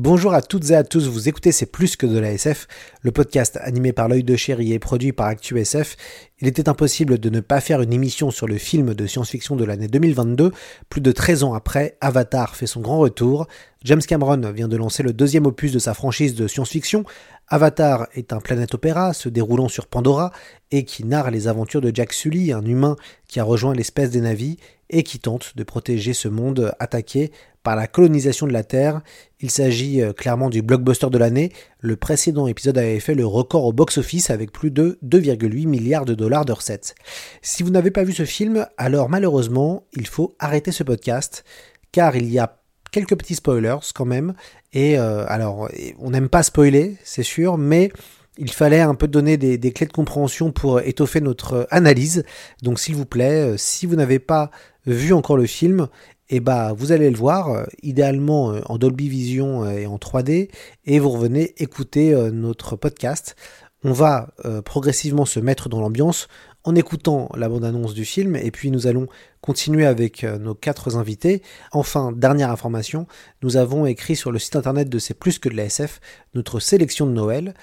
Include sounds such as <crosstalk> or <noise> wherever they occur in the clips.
Bonjour à toutes et à tous, vous écoutez C'est plus que de la SF, le podcast animé par l'œil de chéri et produit par ActuSF. Il était impossible de ne pas faire une émission sur le film de science-fiction de l'année 2022. Plus de 13 ans après, Avatar fait son grand retour. James Cameron vient de lancer le deuxième opus de sa franchise de science-fiction. Avatar est un planète opéra se déroulant sur Pandora et qui narre les aventures de Jack Sully, un humain qui a rejoint l'espèce des navis et qui tente de protéger ce monde attaqué par la colonisation de la Terre. Il s'agit euh, clairement du blockbuster de l'année. Le précédent épisode avait fait le record au box-office avec plus de 2,8 milliards de dollars de recettes. Si vous n'avez pas vu ce film, alors malheureusement, il faut arrêter ce podcast, car il y a quelques petits spoilers quand même. Et euh, alors, on n'aime pas spoiler, c'est sûr, mais il fallait un peu donner des, clés de compréhension pour étoffer notre analyse. Donc s'il vous plaît, euh, si vous n'avez pas vu encore le film, et bah vous allez le voir, euh, idéalement euh, en Dolby Vision euh, et en 3D, et vous revenez écouter notre podcast. On va progressivement se mettre dans l'ambiance en écoutant la bande-annonce du film, et puis nous allons continuer avec nos quatre invités. Enfin, dernière information, nous avons écrit sur le site internet de C'est plus que de la SF notre sélection de Noël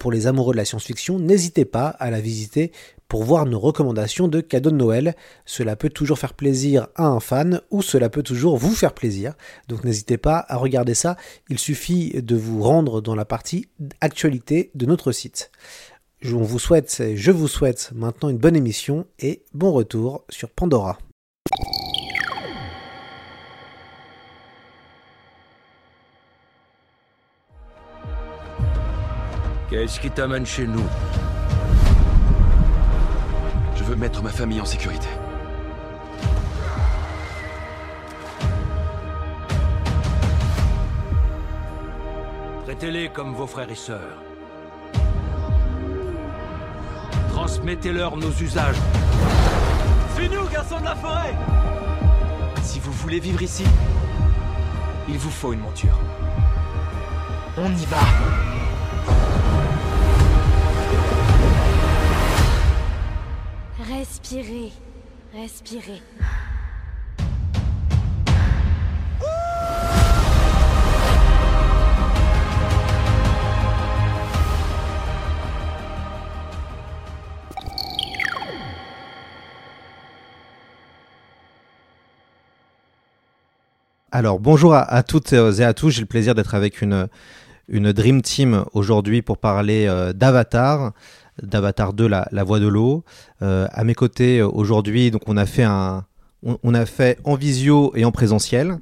pour les amoureux de la science-fiction. N'hésitez pas à la visiter pour voir nos recommandations de cadeaux de Noël. Cela peut toujours faire plaisir à un fan ou cela peut toujours vous faire plaisir. Donc n'hésitez pas à regarder ça. Il suffit de vous rendre dans la partie actualité de notre site. On vous souhaite, je vous souhaite maintenant une bonne émission et bon retour sur Pandora. Qu'est-ce qui t'amène chez nous? je veux mettre ma famille en sécurité. Traitez-les comme vos frères et sœurs. Transmettez-leur nos usages. Suis-nous, garçon de la forêt Si vous voulez vivre ici, il vous faut une monture. On y va Respirez, respirez. Alors bonjour à, toutes et à tous, j'ai le plaisir d'être avec une, une Dream Team aujourd'hui pour parler euh, d'Avatar d'Avatar 2, la, la, voix de l'eau. Euh, à mes côtés euh, aujourd'hui, donc on a fait un, en visio et en présentiel.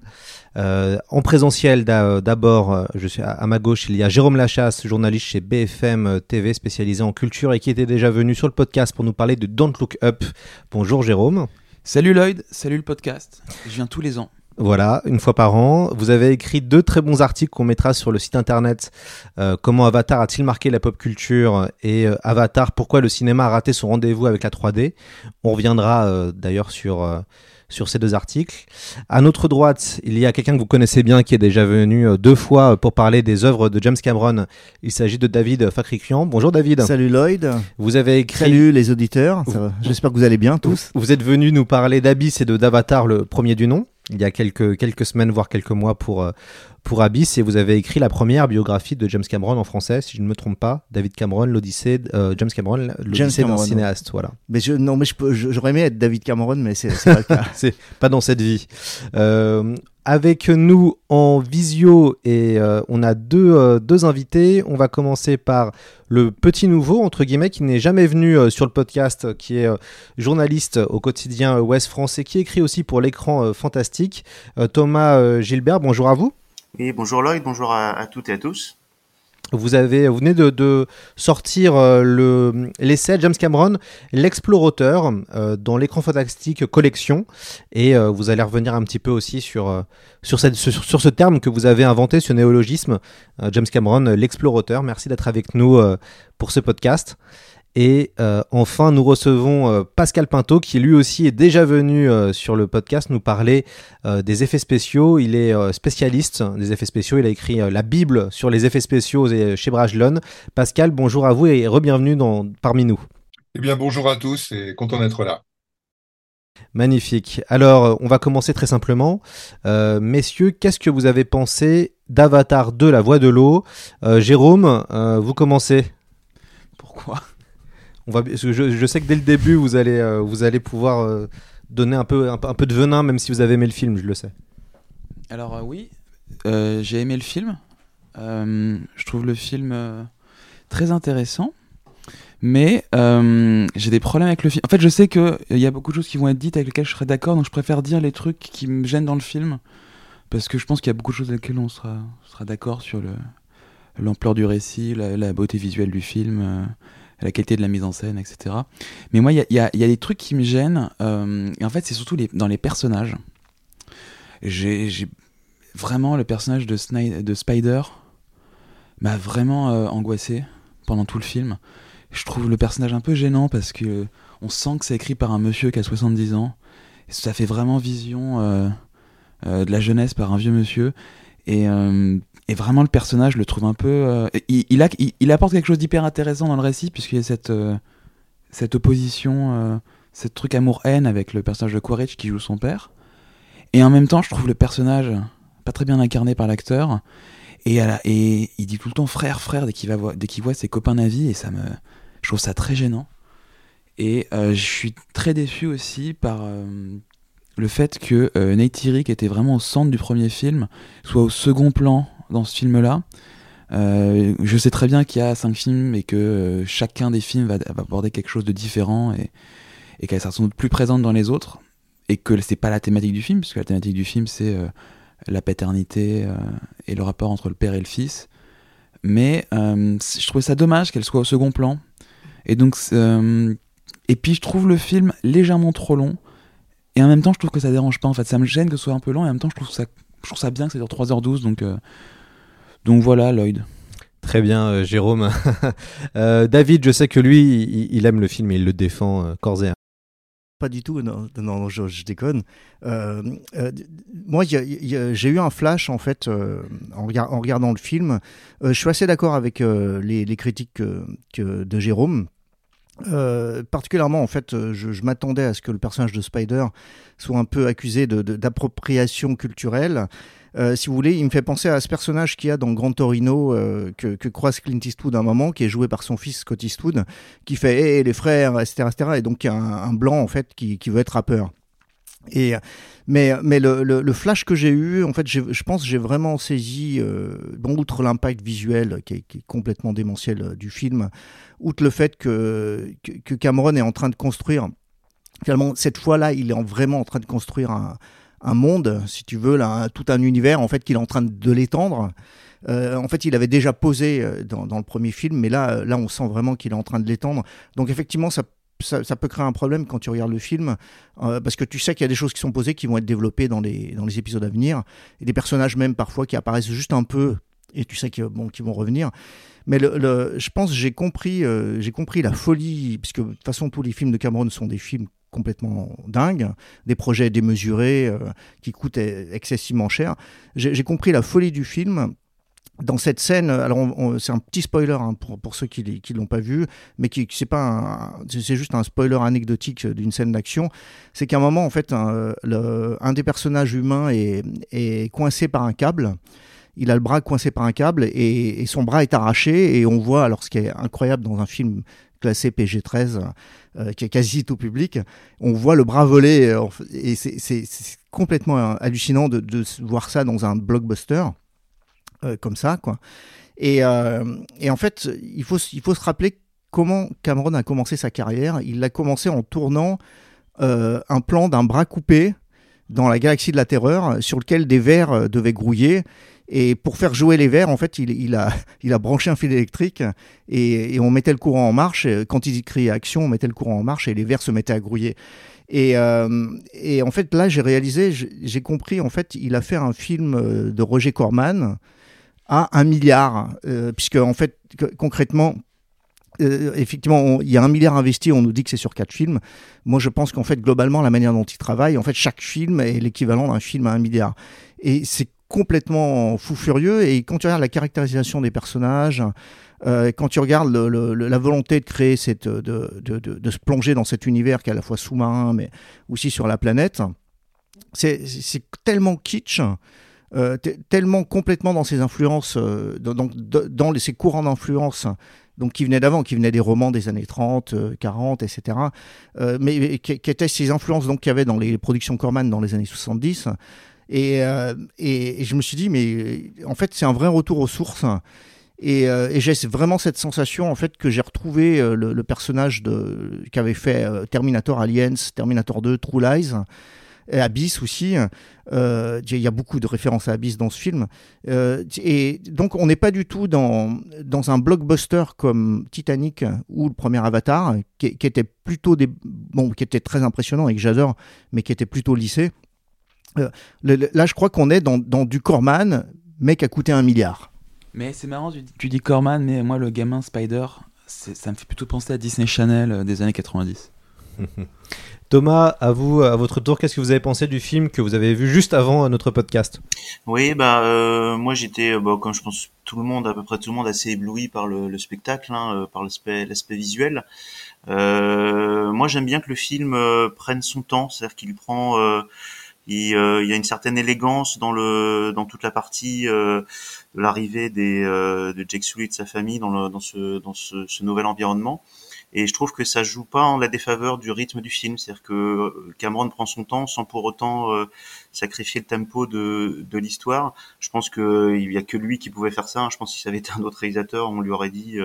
En présentiel, d'abord, je suis à, ma gauche, il y a Jérôme Lachasse, journaliste chez BFM TV spécialisé en culture et qui était déjà venu sur le podcast pour nous parler de Don't Look Up. Bonjour Jérôme. Salut Lloyd, salut le podcast. Je viens tous les ans. Voilà, une fois par an. Vous avez écrit deux très bons articles qu'on mettra sur le site internet. Euh, comment Avatar a-t-il marqué la pop culture et euh, Avatar, pourquoi le cinéma a raté son rendez-vous avec la 3D. On reviendra euh, d'ailleurs sur sur ces deux articles. À notre droite, il y a quelqu'un que vous connaissez bien qui est déjà venu deux fois pour parler des œuvres de James Cameron. Il s'agit de David Fakrikian. Bonjour David. Salut Lloyd. Vous avez écrit... Salut les auditeurs. J'espère que vous allez bien tous. Vous êtes venu nous parler d'Abyss et de d'Avatar, le premier du nom il y a quelques, quelques semaines, voire quelques mois pour, euh, pour Abyss, et vous avez écrit la première biographie de James Cameron en français, si je ne me trompe pas, David Cameron, l'Odyssée, euh, James Cameron, l'Odyssée d'un cinéaste, voilà. Mais je, non, mais j'aurais aimé être David Cameron, mais c'est pas le cas. <laughs> c'est pas dans cette vie. Euh, avec nous en visio et euh, on a deux, euh, deux, invités. On va commencer par le petit nouveau, entre guillemets, qui n'est jamais venu euh, sur le podcast, qui est journaliste au quotidien Ouest français, qui écrit aussi pour l'écran fantastique. Thomas Gilbert, bonjour à vous. Oui, bonjour Lloyd, bonjour à toutes et à tous. Vous, avez, vous venez de, sortir euh, le, l'essai James Cameron, l'explorateur, euh, dans l'écran fantastique collection. Et euh, vous allez revenir un petit peu aussi sur, sur, cette, sur, ce terme que vous avez inventé, ce néologisme, James Cameron, l'explorateur. Merci d'être avec nous pour ce podcast. Et euh, enfin, nous recevons euh, Pascal Pinto, qui lui aussi est déjà venu euh, sur le podcast nous parler des effets spéciaux. Il est spécialiste des effets spéciaux. Il a écrit la Bible sur les effets spéciaux chez Brajlon. Pascal, bonjour à vous et re-bienvenue dans, parmi nous. Eh bien, bonjour à tous et content d'être là. Magnifique. Alors, on va commencer très simplement. Euh, messieurs, qu'est-ce que vous avez pensé d'Avatar 2, La Voix de l'eau? Euh, Jérôme, euh, vous commencez. Pourquoi? On va, je, je sais que dès le début, vous allez, euh, vous allez pouvoir euh, donner un peu, un, peu- de venin, même si vous avez aimé le film, je le sais. Alors euh, oui, j'ai aimé le film. Je trouve le film très intéressant. Mais j'ai des problèmes avec le film. En fait, je sais qu'il y a beaucoup de choses qui vont être dites avec lesquelles je serai d'accord, donc je préfère dire les trucs qui me gênent dans le film. Parce que je pense qu'il y a beaucoup de choses avec lesquelles on sera, sera d'accord sur le, l'ampleur du récit, la beauté visuelle du film, la qualité de la mise en scène, etc. Mais moi, il y a, y a- des trucs qui me gênent. euh, et en fait, c'est surtout dans les personnages. J'ai vraiment le personnage de, Sni- de Spider m'a vraiment euh, angoissé pendant tout le film. Je trouve le personnage un peu gênant parce que on sent que c'est écrit par un monsieur qui a 70 ans. Ça fait vraiment vision euh, euh, de la jeunesse par un vieux monsieur. Et, euh, et vraiment, le personnage, le trouve un peu. euh, il, a- il- apporte quelque chose d'hyper intéressant dans le récit, puisqu'il y a cette, euh, cette opposition, euh, ce truc amour-haine avec le personnage de Quaritch qui joue son père. Et en même temps, je trouve le personnage pas très bien incarné par l'acteur. Et, et il dit tout le temps frère, frère dès qu'il va dès qu'il voit ses copains navis et ça me, je trouve ça très gênant. Et euh, je suis très déçu aussi par le fait que euh, Neytiri, qui était vraiment au centre du premier film, soit au second plan dans ce film-là. Euh, je sais très bien qu'il y a cinq films et que euh, chacun des films va, aborder quelque chose de différent et, qu'elle sera sans doute plus présente dans les autres et que c'est pas la thématique du film puisque la thématique du film c'est euh, la paternité et le rapport entre le père et le fils. Mais je trouvais ça dommage qu'elle soit au second plan. Et donc et puis je trouve le film légèrement trop long. Et en même temps je trouve que ça dérange pas en fait. Ça me gêne que ce soit un peu long et en même temps je trouve ça je trouve ça bien que ça dure 3h12 donc donc voilà Lloyd Très bien, euh, Jérôme. <laughs> Euh, David, je sais que lui, il, il aime le film et il le défend euh, corps et âme. Pas du tout, non, non, non, je, je déconne. Euh, euh, moi, j'ai eu un flash en fait euh, en, regard- en regardant le film. Euh, je suis assez d'accord avec euh, les, les critiques que- que de Jérôme. Euh, particulièrement, en fait, euh, je, je m'attendais à ce que le personnage de Spider soit un peu accusé d'appropriation culturelle. Euh, si vous voulez, il me fait penser à ce personnage qu'il y a dans Grand Torino euh, que, que croise Clint Eastwood à un moment, qui est joué par son fils Scott Eastwood, qui fait Hé les frères, etc., etc. Et donc il y a un, un blanc en fait qui, qui veut être rappeur. Mais le, flash que j'ai eu, en fait, je pense j'ai vraiment saisi, euh, outre l'impact visuel qui est, complètement démentiel euh, du film, outre le fait que, Cameron est en train de construire, finalement cette fois-là, il est en- vraiment en train de construire un monde, si tu veux, tout un univers en fait qu'il est en train de l'étendre. Euh, en fait, il avait déjà posé dans, dans le premier film, mais là, là, on sent vraiment qu'il est en train de l'étendre. Donc, effectivement, ça, ça, peut créer un problème quand tu regardes le film, euh, parce que tu sais qu'il y a des choses qui sont posées qui vont être développées dans les, dans les épisodes à venir, et des personnages même parfois qui apparaissent juste un peu, et tu sais qu'ils bon, qu'ils vont revenir. Mais le, je pense j'ai compris, euh, j'ai compris la folie, puisque de toute façon, tous les films de Cameron sont des films complètement dingues, des projets démesurés euh, qui coûtent eh, excessivement cher. J'ai compris la folie du film dans cette scène, alors c'est un petit spoiler hein, pour, ceux qui ne l'ont pas vu, mais qui, c'est pas c'est juste un spoiler anecdotique d'une scène d'action. C'est qu'à un moment, en fait, un, des personnages humains est, est coincé par un câble. Il a le bras coincé par un câble et, son bras est arraché. Et on voit, alors ce qui est incroyable dans un film classé PG-13, euh, qui est quasi tout public, on voit le bras voler. euh, et c'est- complètement hallucinant de voir ça dans un blockbuster euh, comme ça, quoi. Et, euh, et en fait, il faut, il faut se rappeler comment Cameron a commencé sa carrière. Il l'a commencé en tournant euh, un plan d'un bras coupé dans la galaxie de la terreur, sur lequel des vers devaient grouiller. Et pour faire jouer les vers, en fait, il, il a, <laughs> il a branché un fil électrique et, on mettait le courant en marche. Quand il criait action, on mettait le courant en marche et les vers se mettaient à grouiller. Et, et en fait, là, j'ai réalisé, j'ai compris, en fait, il a fait un film de Roger Corman à un milliard, euh, puisque en fait, concrètement, euh, effectivement, il y a un milliard investi, on nous dit que c'est sur quatre films. Moi, je pense qu'en fait, globalement, la manière dont il travaille, en fait, chaque film est l'équivalent d'un film à un milliard. Et c'est complètement fou furieux. Et quand tu regardes la caractérisation des personnages, euh, quand tu regardes la volonté de créer cette, de, de, de, se plonger dans cet univers qui est à la fois sous-marin, mais aussi sur la planète, c'est tellement kitsch. Euh, tellement complètement dans ses influences, euh, dans, dans, ses courants d'influence, donc qui venaient d'avant, qui venaient des romans des années 30, 40, etc., mais qui, étaient ces influences qu'il y avait dans les productions Corman dans les années 70. Et, et, et je me suis dit, mais en fait, c'est un vrai retour aux sources. Euh, et, j'ai vraiment cette sensation en fait que j'ai retrouvé euh, le, personnage de qu'avait fait euh, Terminator Aliens, Terminator 2, True Lies. Et Abyss aussi. Il y a beaucoup de références à Abyss dans ce film. et donc, on n'est pas du tout dans, dans un blockbuster comme Titanic ou le premier Avatar, qui, était plutôt des, bon, qui était très impressionnant et que j'adore, mais qui était plutôt lissé. là, je crois qu'on est dans, dans du Corman, mais qui a coûté un milliard. Mais c'est marrant, tu, dis Corman, mais moi, le gamin Spider, ça me fait plutôt penser à Disney Channel euh, des années 90. <laughs> Thomas, à vous, à votre tour, qu'est-ce que vous avez pensé du film que vous avez vu juste avant notre podcast? Oui, bah euh, moi j'étais, euh, bah, comme je pense tout le monde, à peu près tout le monde, assez ébloui par le, spectacle, hein, par l'aspect, visuel. moi j'aime bien que le film prenne son temps, c'est-à-dire qu'il prend euh, il, y a une certaine élégance dans le dans toute la partie euh, l'arrivée des euh, de Jake Sully et de sa famille dans le dans ce dans ce, ce, nouvel environnement. Et je trouve que ça joue pas en la défaveur du rythme du film, c'est-à-dire que Cameron prend son temps sans pour autant sacrifier le tempo de, de l'histoire. Je pense que il y a que lui qui pouvait faire ça. Je pense que si ça avait été un autre réalisateur, on lui aurait dit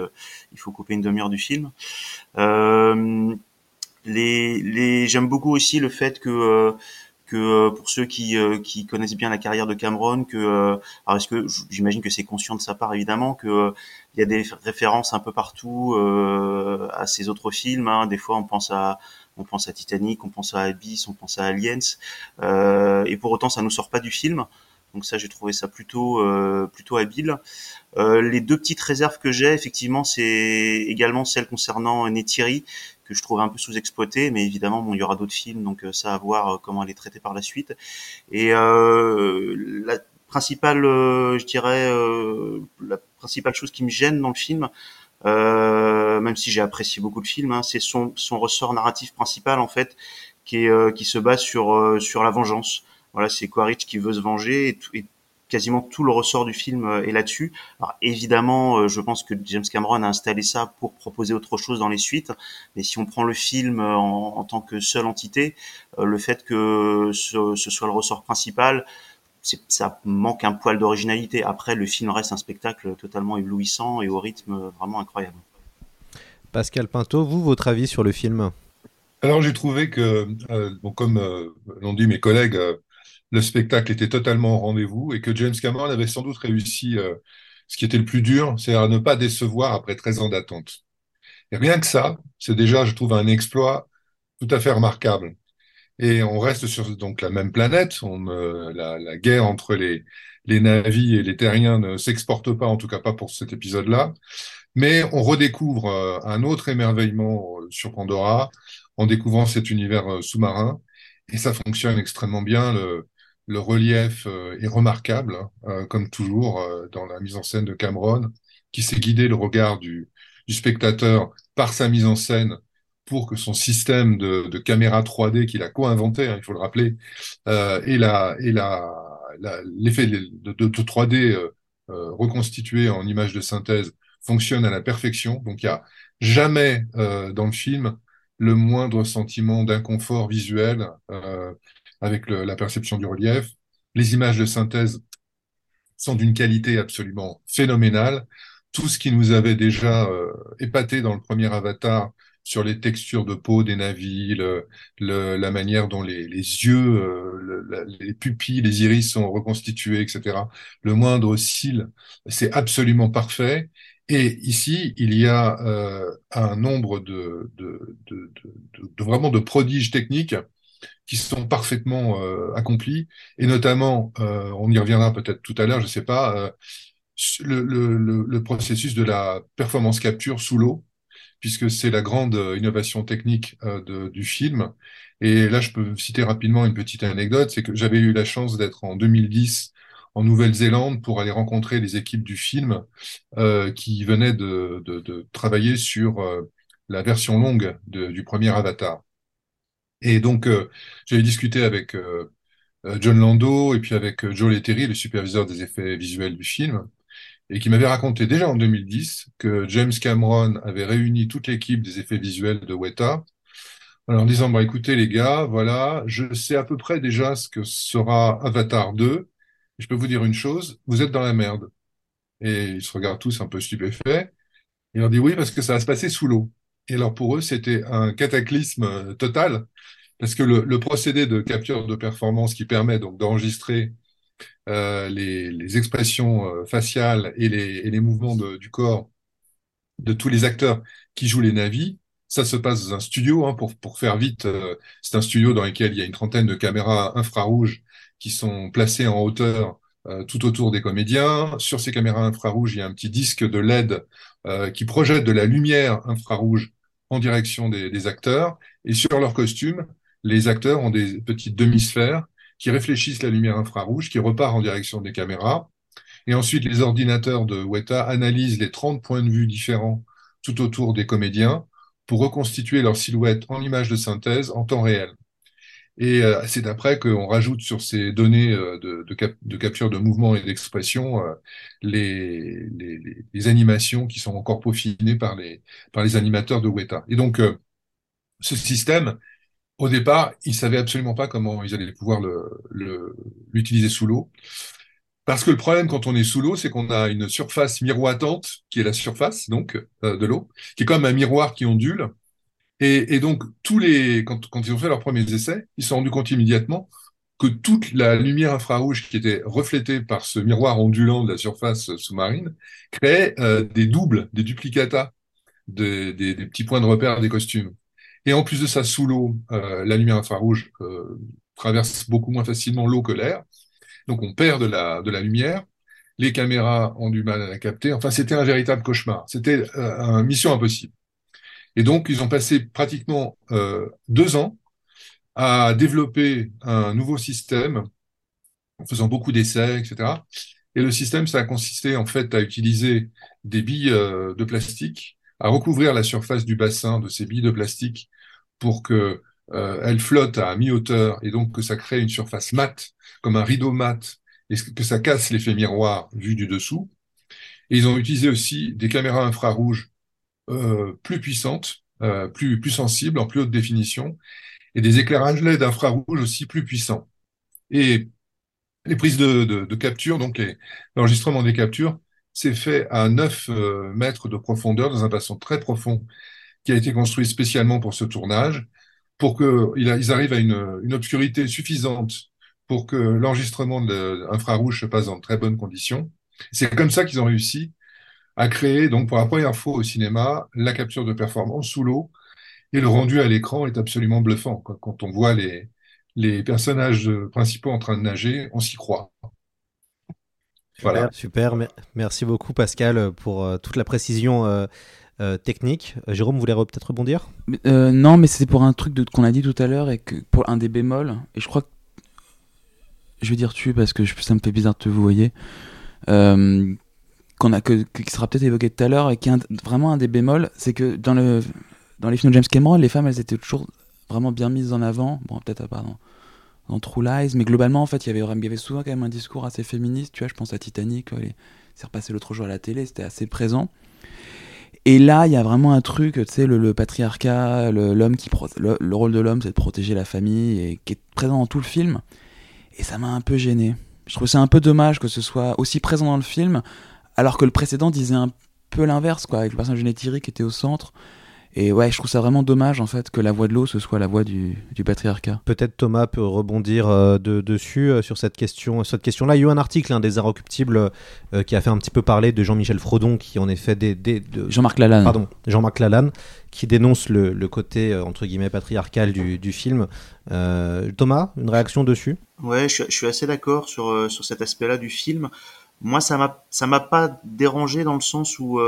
il faut couper une demi-heure du film. les, les j'aime beaucoup aussi le fait que que euh, pour ceux qui, euh, qui connaissent bien la carrière de Cameron, que euh, alors est-ce que j'imagine que c'est conscient de sa part évidemment que il y a des références un peu partout à ses autres films. Hein. Des fois, on pense à on pense à Titanic, on pense à Abyss, on pense à Aliens, et pour autant, ça nous sort pas du film. Donc ça, j'ai trouvé ça plutôt plutôt habile. les deux petites réserves que j'ai, effectivement, c'est également celle concernant Neytiri, que je trouve un peu sous-exploité, mais évidemment, bon, il y aura d'autres films, donc euh, ça à voir euh, comment elle est traitée par la suite. Et euh, principale, je dirais, la principale chose qui me gêne dans le film, même si j'ai apprécié beaucoup le film, hein, c'est son, ressort narratif principal en fait, qui se base sur la vengeance. Voilà, c'est Quaritch qui veut se venger et, quasiment tout le ressort du film euh, est là-dessus. Alors évidemment, euh, je pense que James Cameron a installé ça pour proposer autre chose dans les suites, mais si on prend le film euh, en, tant que seule entité, le fait que ce, soit le ressort principal, ça manque un poil d'originalité. Après, le film reste un spectacle totalement éblouissant et au rythme vraiment incroyable. Pascal Pinto, vous, votre avis sur le film? Alors j'ai trouvé que, bon, comme l'ont dit mes collègues, le spectacle était totalement au rendez-vous et que James Cameron avait sans doute réussi euh, ce qui était le plus dur, c'est à ne pas décevoir après 13 ans d'attente. Et rien que ça, c'est déjà, je trouve, un exploit tout à fait remarquable. Et on reste sur donc la même planète. Euh, la, guerre entre les, les et les terriens ne s'exporte pas, en tout cas pas pour cet épisode-là. Mais on redécouvre euh, un autre émerveillement sur Pandora en découvrant cet univers sous-marin. Et ça fonctionne extrêmement bien. Le, relief euh, est remarquable, hein, euh, comme toujours euh, dans la mise en scène de Cameron, qui sait guider le regard du, spectateur par sa mise en scène pour que son système de, caméra 3D qu'il a co-inventé, hein, il faut le rappeler, et la et la l'effet de, de, 3D reconstitué en image de synthèse fonctionne à la perfection. Donc il y a jamais dans le film le moindre sentiment d'inconfort visuel avec la perception du relief. Les images de synthèse sont d'une qualité absolument phénoménale. Tout ce qui nous avait déjà euh, épaté dans le premier Avatar sur les textures de peau des navires, la manière dont les, yeux, euh, les pupilles, les iris sont reconstitués, etc. Le moindre cil, c'est absolument parfait. Et ici, il y a euh, un nombre de, de, de, de, vraiment de prodiges techniques qui sont parfaitement euh, accomplis, et notamment, euh, on y reviendra peut-être tout à l'heure, je ne sais pas, euh, le, le, le, processus de la performance capture sous l'eau, puisque c'est la grande innovation technique de, du film. Et là, je peux citer rapidement une petite anecdote, c'est que j'avais eu la chance d'être en 2010 en Nouvelle-Zélande pour aller rencontrer les équipes du film euh, qui venaient de, travailler sur euh, la version longue du premier Avatar. Et donc, euh, j'avais discuté avec euh, euh, John Lando et puis avec Joe Letteri, le superviseur des effets visuels du film, et qui m'avait raconté déjà en 2010 que James Cameron avait réuni toute l'équipe des effets visuels de Weta en disant, bah, écoutez les gars, voilà, je sais à peu près déjà ce que sera Avatar 2. Je peux vous dire une chose, vous êtes dans la merde. Et ils se regardent tous un peu stupéfaits. Et on dit oui, parce que ça va se passer sous l'eau. Et alors pour eux, c'était un cataclysme euh, total, parce que le, le, procédé de capture de performance qui permet donc d'enregistrer euh, les, les, expressions euh, faciales et les, et les mouvements de, du corps de tous les acteurs qui jouent les navis, ça se passe dans un studio, hein, pour, pour faire vite. Euh, c'est un studio dans lequel il y a une trentaine de caméras infrarouges qui sont placées en hauteur euh, tout autour des comédiens. Sur ces caméras infrarouges, il y a un petit disque de LED euh, qui projette de la lumière infrarouge en direction des, des acteurs. Et sur leurs costumes, les acteurs ont des petites demi-sphères qui réfléchissent la lumière infrarouge, qui repart en direction des caméras. Et ensuite, les ordinateurs de Weta analysent les 30 points de vue différents tout autour des comédiens pour reconstituer leur silhouette en image de synthèse en temps réel. Et euh, c'est après qu'on rajoute sur ces données euh, de, de, cap de, capture de mouvement et d'expression euh, les, les, les, animations qui sont encore peaufinées par les, par les animateurs de Weta. Et donc, ce système, au départ, ils savaient absolument pas comment ils allaient pouvoir l'utiliser sous l'eau. Parce que le problème quand on est sous l'eau, c'est qu'on a une surface miroitante, qui est la surface donc euh, de l'eau, qui est comme un miroir qui ondule. Et, donc tous les, quand, ils ont fait leurs premiers essais, ils se sont rendus compte immédiatement que toute la lumière infrarouge qui était reflétée par ce miroir ondulant de la surface sous-marine créait euh, des doubles, des duplicata, des, des, des, petits points de repère des costumes. Et en plus de ça, sous l'eau, euh, la lumière infrarouge euh, traverse beaucoup moins facilement l'eau que l'air. Donc on perd de la, de la lumière, les caméras ont du mal à la capter. Enfin, c'était un véritable cauchemar. C'était euh, une mission impossible. Et donc, ils ont passé pratiquement deux ans à développer un nouveau système en faisant beaucoup d'essais, etc. Et le système, ça a consisté en fait à utiliser des billes de plastique, à recouvrir la surface du bassin de ces billes de plastique pour que euh, elles flottent à mi-hauteur et donc que ça crée une surface mate comme un rideau mat, et que ça casse l'effet miroir vu du dessous. Et ils ont utilisé aussi des caméras infrarouges euh, plus puissantes, euh, plus, plus sensibles, en plus haute définition, et des éclairages LED infrarouges aussi plus puissants. Et les prises de, de, de capture, donc l'enregistrement des captures, c'est fait à 9 euh, mètres de profondeur dans un bassin très profond qui a été construit spécialement pour ce tournage, pour qu'ils arrivent à une, obscurité suffisante pour que l'enregistrement de infrarouge se passe dans de très bonnes conditions. C'est comme ça qu'ils ont réussi à créer, donc pour la première fois au cinéma, la capture de performance sous l'eau. Et le rendu à l'écran est absolument bluffant. Quand on voit les, les personnages principaux en train de nager, on s'y croit. Voilà. Super. Merci beaucoup Pascal pour euh, toute la précision euh, euh, technique. Jérôme voulait peut-être rebondir? Euh, Non, mais c'était pour un truc qu'on a dit tout à l'heure et que pour un des bémols. Et je crois que je vais dire tu parce que ça me fait bizarre de te vous voyez. Euh, qu'on a que, qui sera peut-être évoqué tout à l'heure et qui est vraiment un des bémols, c'est que dans le dans les films de James Cameron, les femmes elles étaient toujours vraiment bien mises en avant. Bon, peut-être à part dans, True Lies, mais globalement en fait, il y avait il y avait souvent quand même un discours assez féministe. Tu vois, je pense à Titanic, c'est repassé l'autre jour à la télé, c'était assez présent. Et là, il y a vraiment un truc, tu sais, le, patriarcat, l'homme qui le, le, rôle de l'homme, c'est de protéger la famille et qui est présent dans tout le film. Et ça m'a un peu gêné. Je trouve c'est un peu dommage que ce soit aussi présent dans le film, alors que le précédent disait un peu l'inverse, quoi, avec le personnage de qui était au centre. Et ouais, je trouve ça vraiment dommage en fait que la voix de l'eau ce soit la voix du, du patriarcat. Peut-être Thomas peut rebondir euh, de, dessus euh, sur cette question. Cette question-là, il y a eu un article hein, des Inrecuptibles euh, qui a fait un petit peu parler de Jean-Michel Frodon, qui en effet des, des de... Jean-Marc Lalanne. Pardon, Jean-Marc Lalanne, qui dénonce le, le côté entre guillemets patriarcal du, du film. Thomas, une réaction dessus? Ouais, je, je, suis assez d'accord sur sur cet aspect-là du film. Moi, ça m'a ça m'a pas dérangé dans le sens où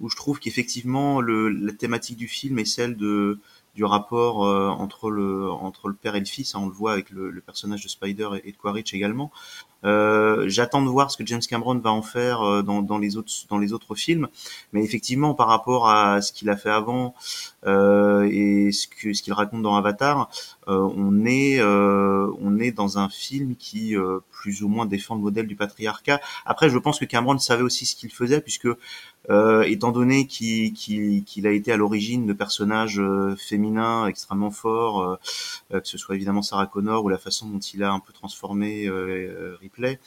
où je trouve qu'effectivement le, la thématique du film est celle du rapport euh, entre le entre le père et le fils. Hein, on le voit avec le, le, personnage de Spider et, et de Quaritch également. Euh, J'attends de voir ce que James Cameron va en faire euh, dans, dans, les autres dans les autres films, mais effectivement par rapport à ce qu'il a fait avant euh, et ce que ce qu'il raconte dans Avatar, on est on est dans un film qui plus ou moins défend le modèle du patriarcat. Après, je pense que Cameron savait aussi ce qu'il faisait puisque euh, étant donné qu'il qu'il a été à l'origine de personnages féminins extrêmement forts, euh, que ce soit évidemment Sarah Connor ou la façon dont il a un peu transformé Ripley,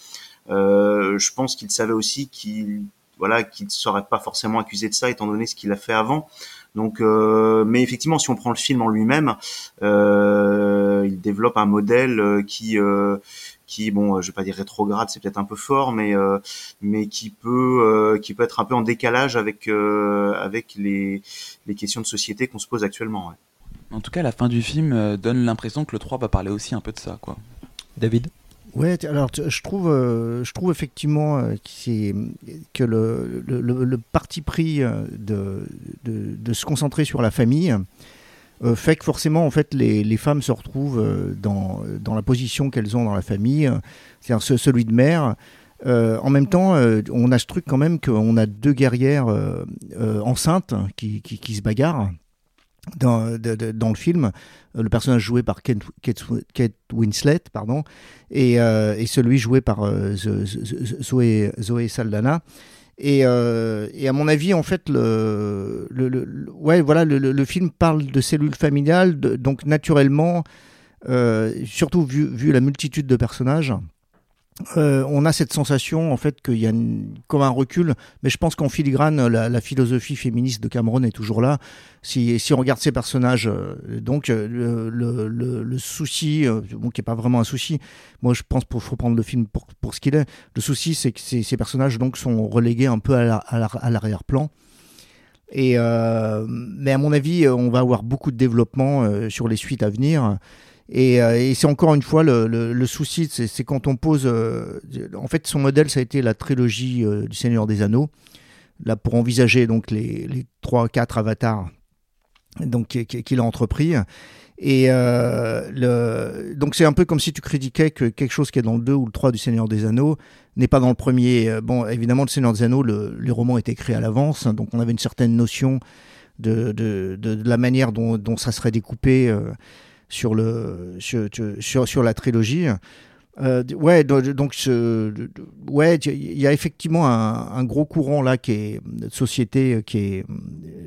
je pense qu'il savait aussi qu'il voilà qu'il ne serait pas forcément accusé de ça étant donné ce qu'il a fait avant. Donc, mais effectivement, si on prend le film en lui-même, il développe un modèle qui qui, bon, euh, je vais pas dire rétrograde, c'est peut-être un peu fort, mais euh, mais qui peut euh, qui peut être un peu en décalage avec avec les les questions de société qu'on se pose actuellement. En tout cas, la fin du film donne l'impression que le 3 va parler aussi un peu de ça, quoi. David? Ouais, alors je trouve, je trouve effectivement que le, parti pris de, de, se concentrer sur la famille euh, fait que forcément, en fait, les, femmes se retrouvent euh, dans, la position qu'elles ont dans la famille, euh, c'est-à-dire celui de mère. en même temps, on a ce truc quand même qu'on a deux guerrières enceintes qui, se bagarrent dans, le film. Le personnage joué par Kate, Winslet, pardon, et, et, celui joué par Zoé, Zoé Saldana. Et, euh, et, à mon avis, en fait, le, ouais, voilà, le, film parle de cellules familiales, donc naturellement, euh, surtout vu, la multitude de personnages, euh, on a cette sensation en fait qu'il y a comme un recul, mais je pense qu'en filigrane, la, philosophie féministe de Cameron est toujours là. Si, si on regarde ces personnages, euh, donc euh, le, le, souci, bon, qui est pas vraiment un souci, moi je pense qu'il faut le film pour, pour ce qu'il est. Le souci, c'est que ces, personnages donc sont relégués un peu à l'arrière-plan. Mais à mon avis, on va avoir beaucoup de développement sur les suites à venir. Euh, et, c'est encore une fois le, souci, c'est quand on pose. Euh, en fait, son modèle, ça a été la trilogie euh, du Seigneur des Anneaux. Là, pour envisager donc les, les 3-4 avatars qu'il a entrepris. Et donc c'est un peu comme si tu critiquais que quelque chose qui est dans le 2 ou le 3 du Seigneur des Anneaux n'est pas dans le premier. Bon, évidemment, le Seigneur des Anneaux, le, les romans étaient écrits à l'avance, donc on avait une certaine notion de, la manière dont, ça serait découpé sur, le, sur, sur, la trilogie. Euh, ouais, donc ouais, il y a effectivement un, gros courant là qui est de société qui est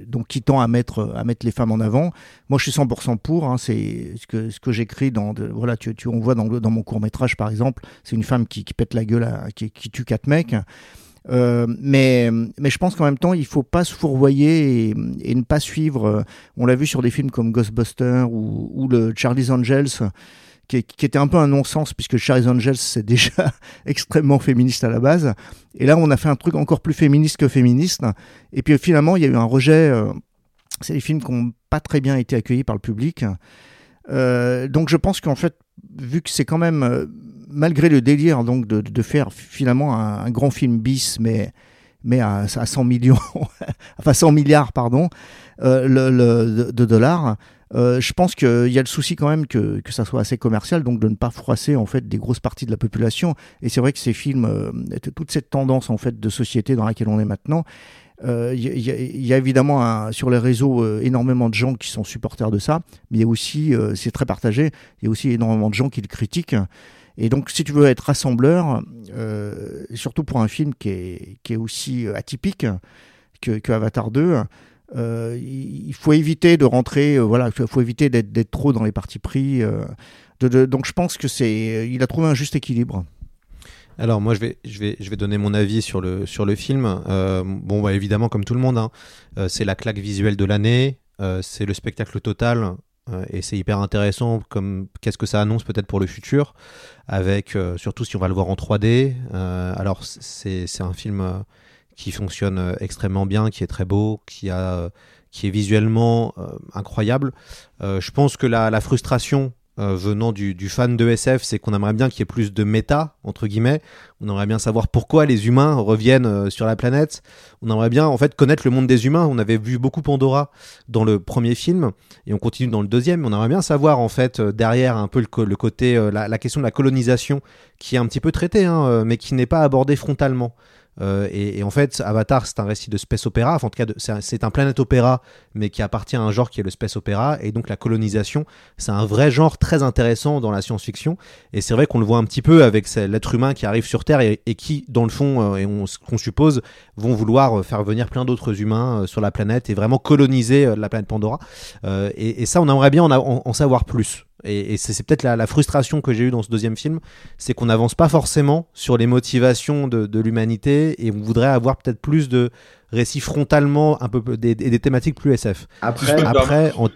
donc qui tend à mettre à mettre les femmes en avant. Moi, je suis 100% pour. Hein, c'est ce que ce que j'écris dans voilà, tu, tu on voit dans, dans mon court métrage par exemple, c'est une femme qui, qui pète la gueule, à, qui, qui tue quatre mecs. Euh, mais, mais je pense qu'en même temps, il faut pas se fourvoyer et, ne pas suivre. Euh, on l'a vu sur des films comme Ghostbusters ou, le Charlie's Angels. Qui, qui, était un peu un non-sens puisque Charlie's Angels <laughs> c'est déjà extrêmement féministe à la base et là on a fait un truc encore plus féministe que féministe et puis finalement il y a eu un rejet euh, c'est des films qui n'ont pas très bien été accueillis par le public euh, donc je pense qu'en fait vu que c'est quand même malgré le délire donc de, de faire finalement un, grand film bis, mais mais à, à 100 millions, <laughs> enfin 100 milliards pardon, euh, le, de, dollars. Euh, je pense qu'il y a le souci quand même que, que ça soit assez commercial, donc de ne pas froisser en fait des grosses parties de la population. Et c'est vrai que ces films, euh, toute cette tendance en fait de société dans laquelle on est maintenant, il euh, y, y, a évidemment un, sur les réseaux euh, énormément de gens qui sont supporters de ça, mais il y a aussi, c'est très partagé, il y a aussi énormément de gens qui le critiquent. Et donc, si tu veux être rassembleur, euh, surtout pour un film qui est, qui est aussi euh, atypique que, Avatar 2, euh, il faut éviter de rentrer, voilà, il faut éviter d'être trop dans les partis pris. Donc, je pense que c'est, il a trouvé un juste équilibre. Alors moi je vais, je vais, je vais donner mon avis sur le, sur le film. Bon bah, évidemment comme tout le monde, hein, c'est la claque visuelle de l'année, c'est le spectacle total et c'est hyper intéressant comme qu'est-ce que ça annonce peut-être pour le futur avec euh, surtout si on va le voir en 3D euh, alors c'est un film qui fonctionne extrêmement bien qui est très beau qui a qui est visuellement incroyable. Je pense que la, la frustration euh, venant du, fan de SF, c'est qu'on aimerait bien qu'il y ait plus de méta, entre guillemets. On aimerait bien savoir pourquoi les humains reviennent euh, sur la planète. On aimerait bien, en fait, connaître le monde des humains. On avait vu beaucoup Pandora dans le premier film, et on continue dans le deuxième. On aimerait bien savoir, en fait, euh, derrière un peu le, côté, la, la, question de la colonisation, qui est un petit peu traitée, hein, mais qui n'est pas abordée frontalement. Euh, et, et, en fait, Avatar, c'est un récit de space opéra. Enfin, en tout cas, c'est un, planète opéra, mais qui appartient à un genre qui est le space opéra. Et donc, la colonisation, c'est un vrai genre très intéressant dans la science-fiction. Et c'est vrai qu'on le voit un petit peu avec l'être humain qui arrive sur Terre et, qui, dans le fond, euh, et on, qu'on suppose, vont vouloir euh, faire venir plein d'autres humains euh, sur la planète et vraiment coloniser la planète Pandora. Et, et, ça, on aimerait bien en, en, en savoir plus. Et, et c'est peut-être la, la, frustration que j'ai eue dans ce deuxième film, c'est qu'on n'avance pas forcément sur les motivations de, de l'humanité et on voudrait avoir peut-être plus de récits frontalement un peu des, des thématiques plus SF. Après, si après, on...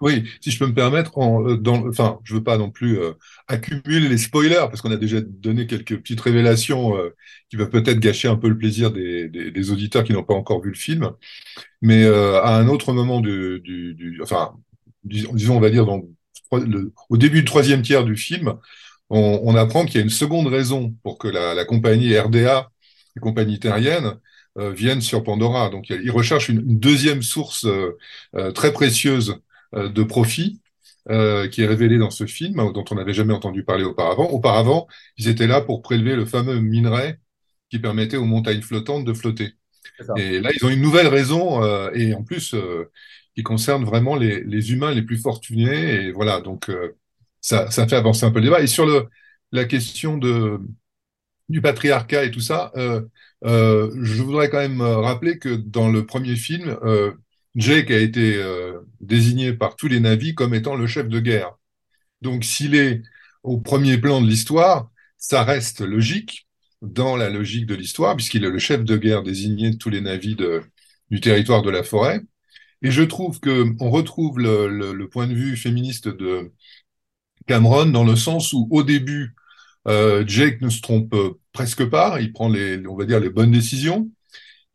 oui, si je peux me permettre, en, euh, dans, enfin, je veux pas non plus euh, accumuler les spoilers parce qu'on a déjà donné quelques petites révélations euh, qui peuvent peut-être gâcher un peu le plaisir des, des, des auditeurs qui n'ont pas encore vu le film. Mais euh, à un autre moment du, du, du enfin, disons, on va dire dans le, au début du troisième tiers du film, on, on apprend qu'il y a une seconde raison pour que la, la compagnie RDA, les compagnies terriennes, euh, viennent sur Pandora. Donc, ils recherchent une, une deuxième source euh, euh très précieuse de profit. Euh, qui est révélée dans ce film, dont on n'avait jamais entendu parler auparavant. Auparavant, ils étaient là pour prélever le fameux minerai qui permettait aux montagnes flottantes de flotter. Et là, ils ont une nouvelle raison, et en plus, qui concerne vraiment les, les, humains les plus fortunés. Et voilà, donc ça, ça fait avancer un peu le débat. Et sur le, la question de, du patriarcat et tout ça, euh, euh, je voudrais quand même rappeler que dans le premier film, euh, Jake a été euh, désigné par tous les navis comme étant le chef de guerre. Donc s'il est au premier plan de l'histoire, ça reste logique dans la logique de l'histoire, puisqu'il est le chef de guerre désigné de tous les navis de, du territoire de la forêt. Et je trouve que on retrouve le, point de vue féministe de Cameron dans le sens où au début, euh, Jake ne se trompe presque pas, il prend les, on va dire, les bonnes décisions.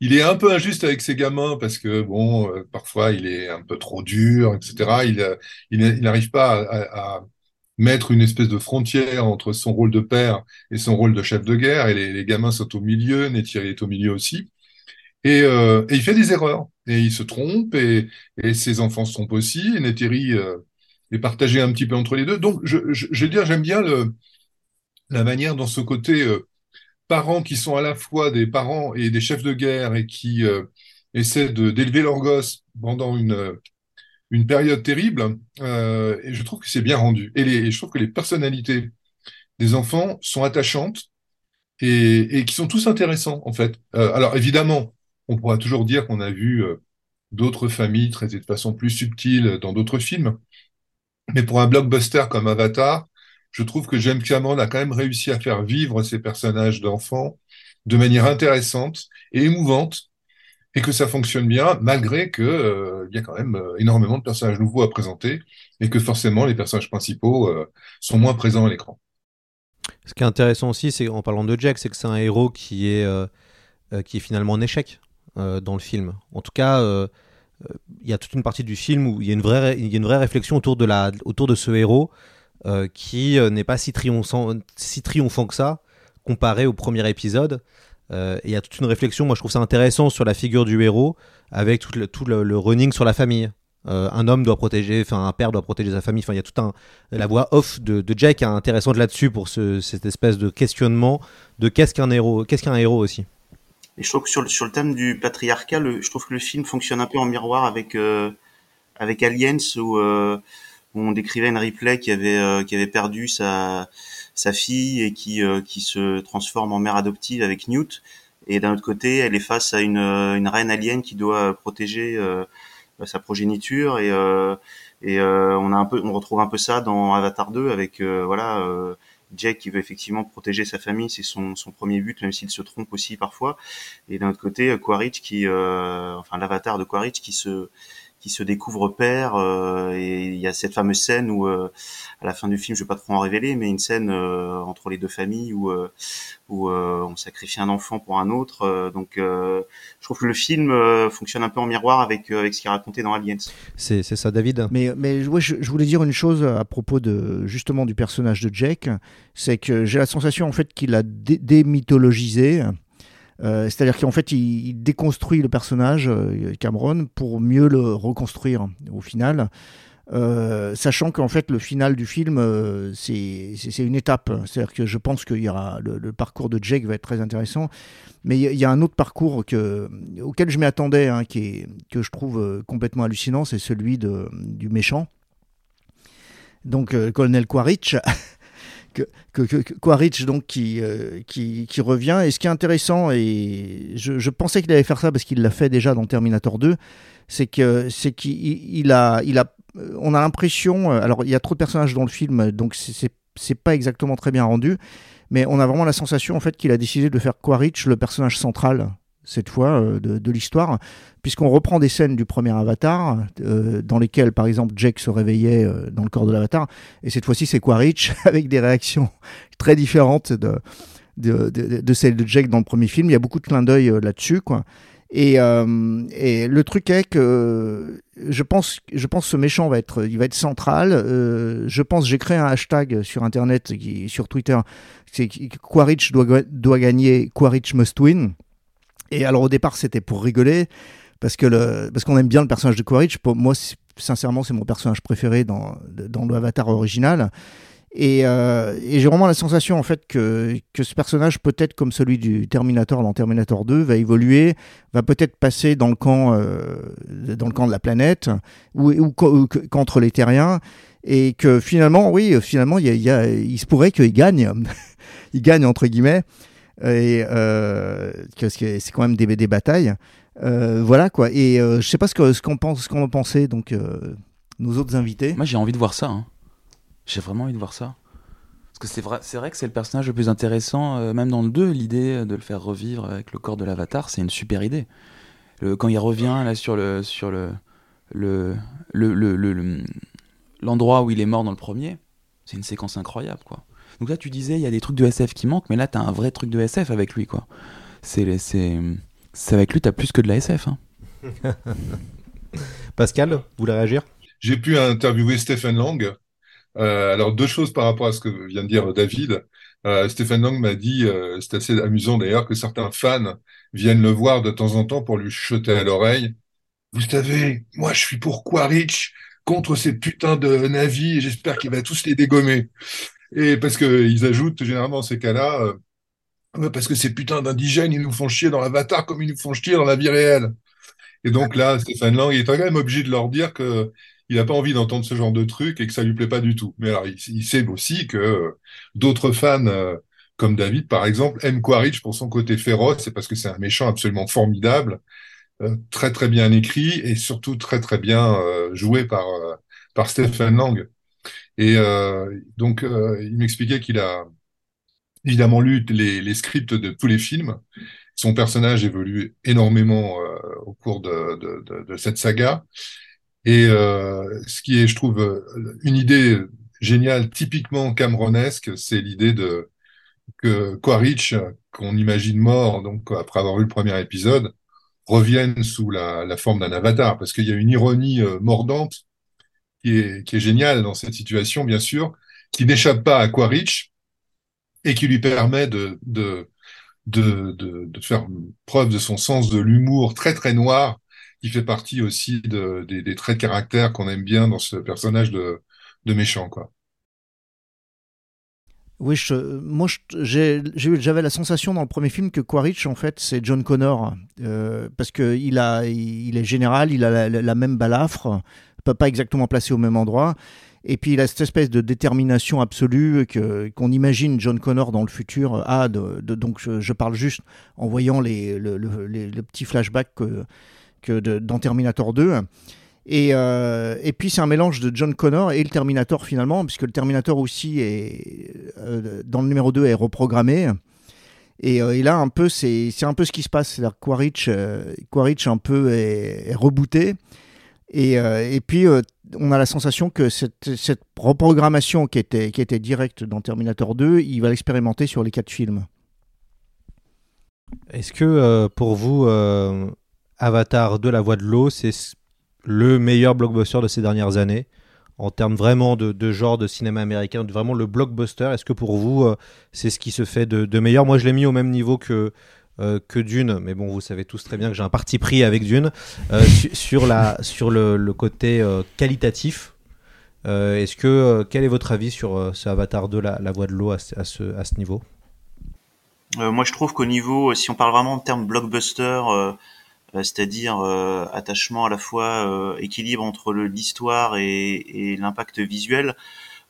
Il est un peu injuste avec ses gamins parce que bon, euh, parfois il est un peu trop dur, etc. Il euh, il n'arrive pas à, mettre une espèce de frontière entre son rôle de père et son rôle de chef de guerre. Et les, gamins sont au milieu, Neytiri est au milieu aussi. Euh, et, il fait des erreurs et il se trompe et, et ses enfants se trompent aussi. Et Neytiri euh, est partagé un petit peu entre les deux. Donc, je, je, veux dire, j'aime bien le, la manière dont ce côté euh, parents qui sont à la fois des parents et des chefs de guerre et qui euh, essaient d'élever leurs gosses pendant une, une période terrible, euh, et je trouve que c'est bien rendu. Et, je trouve que les personnalités des enfants sont attachantes et, et qui sont tous intéressants, en fait. Euh, alors, évidemment, on pourra toujours dire qu'on a vu euh, d'autres familles traitées de façon plus subtile dans d'autres films, mais pour un blockbuster comme Avatar, je trouve que James Cameron a quand même réussi à faire vivre ces personnages d'enfants de manière intéressante et émouvante, et que ça fonctionne bien, malgré qu'il euh, y a quand même euh, énormément de personnages nouveaux à présenter, et que forcément les personnages principaux sont moins présents à l'écran. Ce qui est intéressant aussi, c'est en parlant de Jack, c'est que c'est un héros qui est, qui est finalement en échec dans le film. En tout cas, euh, il y a toute une partie du film où il y a une vraie, y a une vraie réflexion autour de, la, autour de ce héros euh, qui euh, n'est pas si triomphant, si triomphant que ça comparé au premier épisode. Euh, il y a toute une réflexion, moi je trouve ça intéressant sur la figure du héros, avec tout le, running sur la famille. Euh, un homme doit protéger, enfin un père doit protéger sa famille. Enfin, il y a tout la voix off de, de Jack est intéressante là-dessus pour ce, cette espèce de questionnement de qu'est-ce qu'un héros, qu'est-ce qu'un héros aussi. Et je trouve que sur le, sur le thème du patriarcat, le, je trouve que le film fonctionne un peu en miroir avec euh, avec Aliens où, euh, où on décrivait une Ripley qui avait euh, qui avait perdu sa sa fille et qui euh, qui se transforme en mère adoptive avec Newt. Et d'un autre côté, elle est face à une, une reine alien qui doit protéger euh, sa progéniture et euh, et euh, on a un peu on retrouve un peu ça dans Avatar 2 avec euh, voilà Jack qui veut effectivement protéger sa famille, c'est son, son premier but, même s'il se trompe aussi parfois. Et d'un autre côté, Quaritch qui, euh, enfin l'avatar de Quaritch qui se, qui se découvre père euh, et il y a cette fameuse scène où à la fin du film je vais pas trop en révéler mais une scène entre les deux familles où où on sacrifie un enfant pour un autre donc je trouve que le film fonctionne un peu en miroir avec avec ce qui est raconté dans Aliens. C'est c'est ça David? Mais mais ouais, je, je, voulais dire une chose à propos de justement du personnage de Jake c'est que j'ai la sensation en fait qu'il a démythologisé euh, c'est-à-dire qu'en fait, il, déconstruit le personnage, euh, Cameron, pour mieux le reconstruire au final. Euh, sachant qu'en fait le final du film c'est une étape. C'est-à-dire que je pense qu'il y aura le, parcours de Jake va être très intéressant. Mais il y, a un autre parcours que, auquel je m'y attendais hein, qui est, que je trouve complètement hallucinant c'est celui du méchant. Donc colonel Quaritch <laughs> que, Quaritch donc qui, euh, qui, qui, revient. Et ce qui est intéressant, et je, pensais qu'il allait faire ça parce qu'il l'a fait déjà dans Terminator 2, c'est que c'est qu'il il a, il a, on a l'impression, euh, alors il y a trop de personnages dans le film, donc c'est c'est pas exactement très bien rendu, mais on a vraiment la sensation en fait qu'il a décidé de faire Quaritch le personnage central cette fois euh, de, l'histoire, puisqu'on reprend des scènes du premier Avatar, euh, dans lesquelles par exemple Jake se réveillait euh, dans le corps de l'Avatar, et cette fois-ci c'est Quaritch, <laughs> avec des réactions très différentes de, de, de, celles de Jake dans le premier film. Il y a beaucoup de clins d'œil là-dessus, quoi. Et, et, le truc est que je pense, je pense que ce méchant va être, il va être central. je pense, j'ai créé un hashtag sur internet, sur Twitter, Quaritch doit, doit gagner, Quaritch must win. Et alors au départ, c'était pour rigoler, parce que parce qu'on aime bien le personnage de Quaritch. Moi, sincèrement, c'est mon personnage préféré dans, dans l'Avatar original. Et, euh, et j'ai vraiment la sensation en fait que, que ce personnage, peut-être comme celui du Terminator dans Terminator 2, va évoluer, va peut-être passer dans le camp, euh, dans le camp de la planète ou, contre les Terriens, et que finalement, oui, finalement, il se pourrait qu'il gagne, <laughs> il gagne entre guillemets et euh, c'est quand même des, des batailles. Euh, voilà quoi. Et euh, je sais pas ce qu'on ce qu'on pense, ce qu'on en pensait donc euh, nos autres invités. Moi j'ai envie de voir ça. Hein. J'ai vraiment envie de voir ça. Parce que c'est vrai, vrai que c'est le personnage le plus intéressant, même dans le 2, l'idée de le faire revivre avec le corps de l'avatar, c'est une super idée. Le, quand il revient là sur le sur le le l'endroit le, où il est mort dans le premier, c'est une séquence incroyable quoi. Donc là, tu disais, il y a des trucs de SF qui manquent, mais là, t'as un vrai truc de SF avec lui, quoi. C'est, c'est, c'est avec lui, t'as plus que de la SF. Hein. <laughs> Pascal, vous voulez réagir? J'ai pu interviewer Stephen Lang. Euh, alors, deux choses par rapport à ce que vient de dire David. Euh, Stephen Lang m'a dit, euh, c'est assez amusant d'ailleurs, que certains fans viennent le voir de temps en temps pour lui chuter à l'oreille. Vous savez, moi je suis pour Quaritch contre ces putains de navis et j'espère qu'il va tous les dégommer. Et parce qu'ils ajoutent généralement ces cas-là, euh, parce que ces putains d'indigènes, ils nous font chier dans l'avatar comme ils nous font chier dans la vie réelle. Et donc là, Stéphane Lang, est quand même obligé de leur dire que il n'a pas envie d'entendre ce genre de truc et que ça lui plaît pas du tout. Mais alors, il, sait aussi que d'autres fans, euh, comme David par exemple, aiment Quaritch pour son côté féroce, c'est parce que c'est un méchant absolument formidable, euh, très très bien écrit et surtout très très bien joué par par Stephen Lang. Et euh, donc, euh, il m'expliquait qu'il a évidemment lu les, scripts de tous les films. Son personnage évolue énormément euh, au cours de, cette saga. Et ce qui est, je trouve, une idée géniale, typiquement cameronesque, c'est l'idée de que Quaritch, qu'on imagine mort, donc après avoir vu le premier épisode, revienne sous la, la forme d'un avatar, parce qu'il y a une ironie mordante qui est, génial dans cette situation, bien sûr, qui n'échappe pas à Quaritch et qui lui permet de, faire preuve de son sens de l'humour très très noir, qui fait partie aussi de, des, des traits de caractère qu'on aime bien dans ce personnage de, méchant, quoi. Oui, je, moi j'avais la sensation dans le premier film que Quaritch en fait c'est John Connor euh, parce que il il est général, il a la même balafre, pas exactement placé au même endroit. Et puis il a cette espèce de détermination absolue que qu'on imagine John Connor dans le futur a. De, donc je, parle juste en voyant les, le, petit flashback que, que dans Terminator 2. Et, euh, et puis c'est un mélange de John Connor et le Terminator finalement, puisque le Terminator aussi est euh, dans le numéro 2 est reprogrammé. Et, euh, et là un peu c'est un peu ce qui se passe, c'est-à-dire Quaritch, Quaritch un peu est rebooté Et, et puis, on a la sensation que cette, cette reprogrammation qui était, qui était directe dans Terminator 2, il va l'expérimenter sur les quatre films. Est-ce que pour vous, Avatar 2, La Voix de l'eau, c'est le meilleur blockbuster de ces dernières années en termes vraiment de, genre de cinéma américain, vraiment le blockbuster? Est-ce que pour vous, euh, c'est ce qui se fait de, meilleur? Moi, je l'ai mis au même niveau que, euh, que Dune, mais bon, vous savez tous très bien que j'ai un parti pris avec Dune euh, sur, la, sur le, côté qualitatif. Est-ce que quel est votre avis sur ce Avatar 2, la, la voix de l'eau à, ce, à ce niveau? Moi, je trouve qu'au niveau, si on parle vraiment en termes blockbuster, euh, c'est-à-dire euh, attachement à la fois euh, équilibre entre l'histoire et, et l'impact visuel.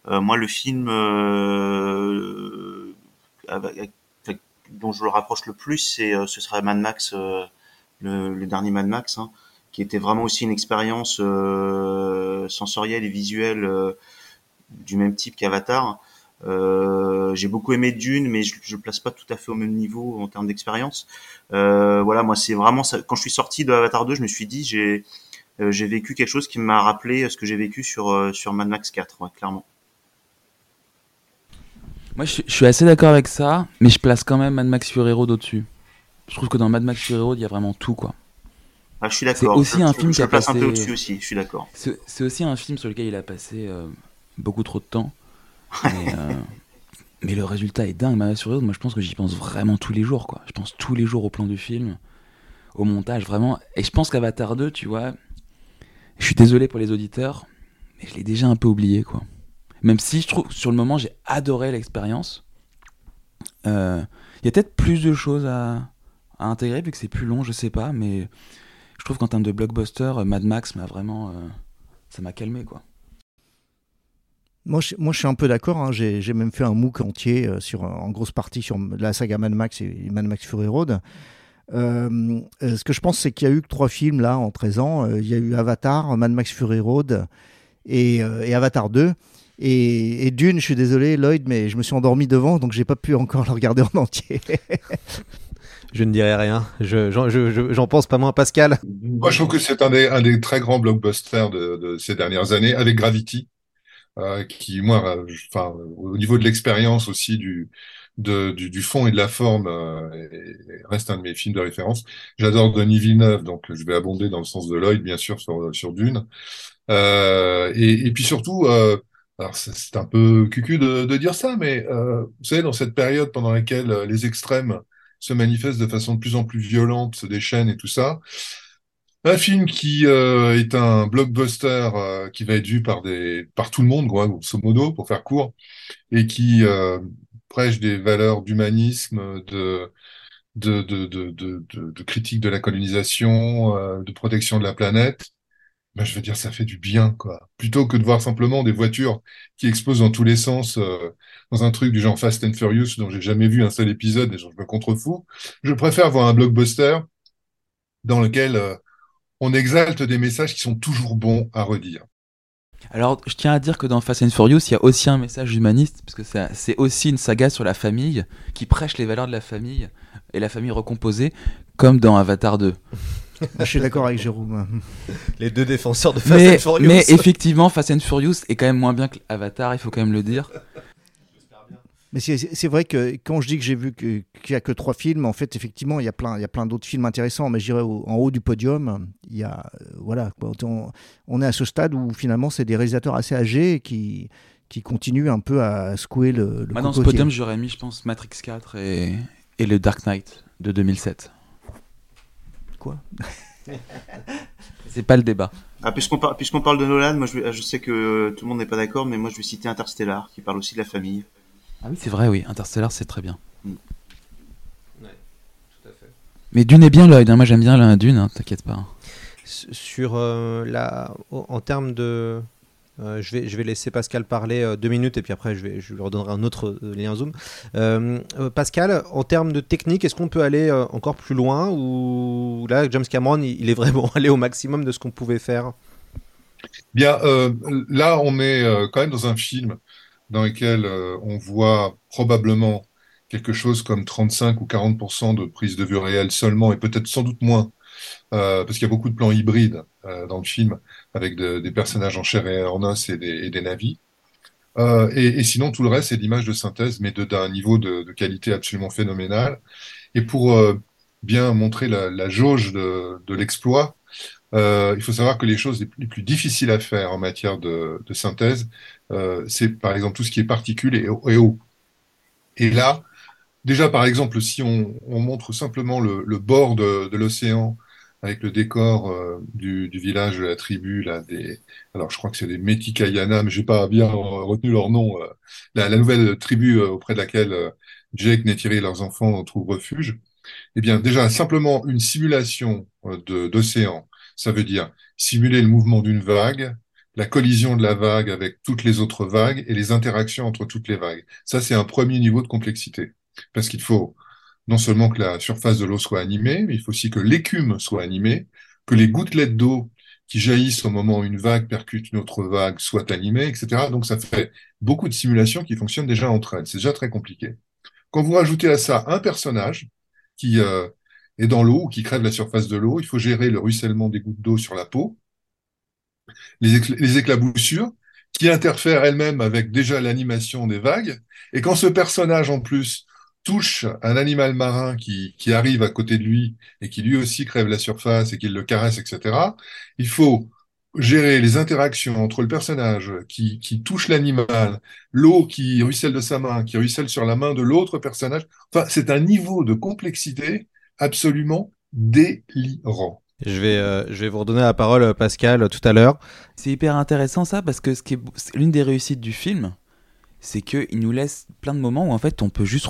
moi, le film dont je le rapproche le plus, c'est ce serait Mad Max, le, le, dernier Mad Max, hein, qui était vraiment aussi une expérience sensorielle et visuelle du même type qu'Avatar. Euh, j'ai beaucoup aimé Dune, mais je, je place pas tout à fait au même niveau en termes d'expérience. Euh, voilà, moi c'est vraiment ça. Quand je suis sorti de Avatar 2, je me suis dit j'ai euh, j'ai vécu quelque chose qui m'a rappelé ce que j'ai vécu sur euh, sur Mad Max 4, ouais, clairement. Moi je, suis assez d'accord avec ça, mais je place quand même Mad Max Fury Road au-dessus. Je trouve que dans Mad Max Fury Road, il y a vraiment tout quoi. Ah, je suis d'accord. C'est aussi un film qui a passé... un peu au-dessus aussi, je suis d'accord. C'est aussi un film sur lequel il a passé beaucoup trop de temps. <laughs> Mais, euh, mais, le résultat est dingue. Moi, je pense que j'y pense vraiment tous les jours. Quoi. Je pense tous les jours au plan du film, au montage, vraiment. Et je pense qu'Avatar 2, tu vois, je suis désolé pour les auditeurs, mais je l'ai déjà un peu oublié. quoi. Même si je trouve, sur le moment, j'ai adoré l'expérience. Euh, il y a peut-être plus de choses à, intégrer, vu que c'est plus long, je sais pas, mais je trouve qu'en termes de blockbuster, Mad Max m'a vraiment. Euh, ça m'a calmé, quoi. Moi je, moi, je suis un peu d'accord. Hein. J'ai même fait un MOOC entier euh, sur, en grosse partie sur la saga Mad Max et Mad Max Fury Road. Euh, euh, ce que je pense, c'est qu'il y a eu que trois films là en 13 ans. Il y a eu Avatar, Mad Max Fury Road et, et Avatar 2. Et, Dune, je suis désolé, Lloyd, mais je me suis endormi devant, donc j'ai pas pu encore le regarder en entier. <laughs> je ne dirai rien. J'en je, pense pas moins, Pascal. Moi, je trouve que c'est un des, un des très grands blockbusters de, de ces dernières années, avec Gravity. Euh, qui moi, euh, enfin, au niveau de l'expérience aussi du, de, du, du, fond et de la forme, euh, reste un de mes films de référence. J'adore Denis Villeneuve, donc je vais abonder dans le sens de Lloyd, bien sûr, sur, sur Dune. Euh, et, et, puis surtout, euh, alors c'est un peu cucu de, dire ça, mais euh, vous savez, dans cette période pendant laquelle les extrêmes se manifestent de façon de plus en plus violente, se déchaînent et tout ça, un film qui euh, est un blockbuster euh, qui va être vu par des par tout le monde, grosso modo, pour faire court, et qui euh, prêche des valeurs d'humanisme, de, de, de, de, de critique de la colonisation, de protection de la planète. Ben, je veux dire, ça fait du bien, quoi. Plutôt que de voir simplement des voitures qui explosent dans tous les sens dans un truc du genre Fast and Furious dont j'ai jamais vu un seul épisode et dont je me contrefous. Je préfère voir un blockbuster dans lequel on exalte des messages qui sont toujours bons à redire. Alors, je tiens à dire que dans Fast and Furious, il y a aussi un message humaniste, parce que c'est aussi une saga sur la famille, qui prêche les valeurs de la famille, et la famille recomposée, comme dans Avatar 2. Je suis d'accord avec Jérôme. Les deux défenseurs de Fast and Furious. Mais effectivement, Fast and Furious est quand même moins bien que Avatar, il faut quand même le dire. Mais c'est vrai que quand je dis que j'ai vu qu'il n'y a que trois films, en fait, effectivement, il y a plein, il y a plein d'autres films intéressants. Mais je dirais en haut du podium, il y a, euh, voilà, on, on, est à ce stade où finalement, c'est des réalisateurs assez âgés qui, qui continuent un peu à secouer le. le Moi, dans ce podium, j'aurais mis, je pense, Matrix 4 et, et le Dark Knight de 2007. Quoi <laughs> C'est pas le débat. Ah, puisqu'on par, parle de Nolan, moi je, je sais que tout le monde n'est pas d'accord, mais moi je vais citer Interstellar, qui parle aussi de la famille. Ah oui, c'est vrai, oui. Interstellar, c'est très bien. Mm. tout à fait. Mais Dune est bien, Lloyd. Hein. Moi, j'aime bien la Dune, hein, t'inquiète pas. Sur euh, la, en termes de, euh, je, vais, laisser Pascal parler euh, deux minutes et puis après je, lui redonnerai un autre lien Zoom. Pascal, en termes de technique, est-ce qu'on peut aller encore plus loin ou là James Cameron il, est vraiment <laughs> allé au maximum de ce qu'on pouvait faire? Bien, là on est quand même dans un film dans lesquels euh, on voit probablement quelque chose comme 35 ou 40% de prise de vue réelle seulement, et peut-être sans doute moins euh, parce qu'il y a beaucoup de plans hybrides euh, dans le film, avec de- des personnages en chair et en os et des. Euh, et, et sinon, tout le reste, c'est l'image de synthèse, mais d'un niveau de, qualité absolument phénoménal. Et pour euh, bien montrer la, jauge de, l'exploit, euh, il faut savoir que les choses les plus, les plus difficiles à faire en matière de, synthèse, c'est par exemple tout ce qui est particules et, eau. Et là, déjà par exemple, si on, on montre simplement le, bord de l'océan avec le décor euh, du, du village de la tribu, là, des, alors je crois que c'est des Metikayana, mais j'ai pas bien euh, retenu leur nom, euh, la, la nouvelle tribu euh, auprès de laquelle euh, Jake, Neytiri et leurs enfants trouvent refuge. Eh bien, déjà, simplement une simulation euh, d'océan, ça veut dire simuler le mouvement d'une vague, la collision de la vague avec toutes les autres vagues et les interactions entre toutes les vagues. Ça, c'est un premier niveau de complexité. Parce qu'il faut non seulement que la surface de l'eau soit animée, mais il faut aussi que l'écume soit animée, que les gouttelettes d'eau qui jaillissent au moment où une vague percute une autre vague soient animées, etc. Donc ça fait beaucoup de simulations qui fonctionnent déjà entre elles. C'est déjà très compliqué. Quand vous rajoutez à ça un personnage qui euh, est dans l'eau ou qui crève la surface de l'eau, il faut gérer le ruissellement des gouttes d'eau sur la peau, les, écl- les éclaboussures, qui interfèrent elles-mêmes avec déjà l'animation des vagues. Et quand ce personnage, en plus, touche un animal marin qui, qui arrive à côté de lui et qui lui aussi crève la surface et qu'il le caresse, etc., il faut gérer les interactions entre le personnage qui, qui touche l'animal, l'eau qui ruisselle de sa main, qui ruisselle sur la main de l'autre personnage. Enfin, c'est un niveau de complexité absolument délirant. Je vais, euh, je vais vous redonner la parole, euh, Pascal, tout à l'heure. C'est hyper intéressant ça parce que ce qui est, c'est l'une des réussites du film, c'est qu'il nous laisse plein de moments où en fait on peut juste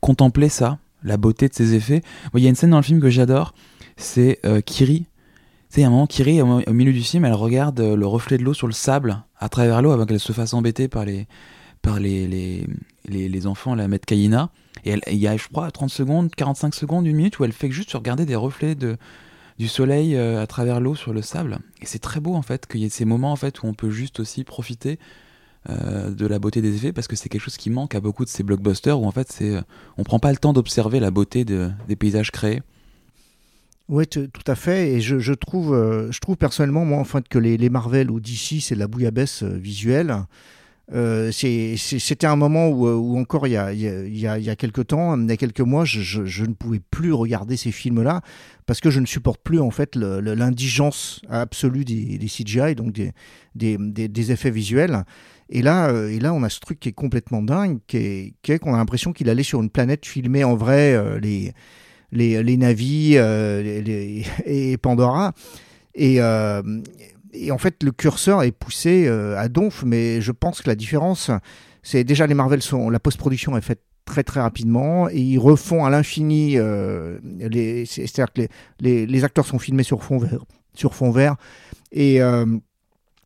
contempler ça, la beauté de ses effets. Il y a une scène dans le film que j'adore, c'est euh, Kiri. Tu sais, il y a un moment, Kiri, au, au milieu du film, elle regarde euh, le reflet de l'eau sur le sable à travers l'eau avant qu'elle se fasse embêter par les, par les, les, les, les enfants, la maître Kayina. Et il y a, je crois, 30 secondes, 45 secondes, une minute où elle fait juste regarder des reflets de, du soleil euh, à travers l'eau sur le sable. Et c'est très beau en fait qu'il y ait ces moments en fait où on peut juste aussi profiter euh, de la beauté des effets parce que c'est quelque chose qui manque à beaucoup de ces blockbusters où en fait c'est euh, on prend pas le temps d'observer la beauté de- des paysages créés. Oui, tout à fait. Et je, trouve, euh, je trouve personnellement, moi, en fait, que les, les Marvel ou DC, c'est de la bouillabaisse visuelle. Euh, C'était un moment où, où encore il y, a, il, y a, il y a- quelques temps, il y a quelques mois, je, je- je ne pouvais plus regarder ces films-là parce que je ne supporte plus en fait l'indigence absolue des, des CGI, donc des, des- des effets visuels. Et là, euh, et là, on a ce truc qui est complètement dingue, qui est qu'on a l'impression qu'il allait sur une planète filmer en vrai euh, les, les, les navis euh, <laughs> et Pandora. Et, en fait, le curseur est poussé à donf, mais je pense que la différence, c'est déjà les Marvel sont la post-production est faite très très rapidement et ils refont à l'infini. C'est-à-dire que les, les, les acteurs sont filmés sur fond vert, sur fond vert et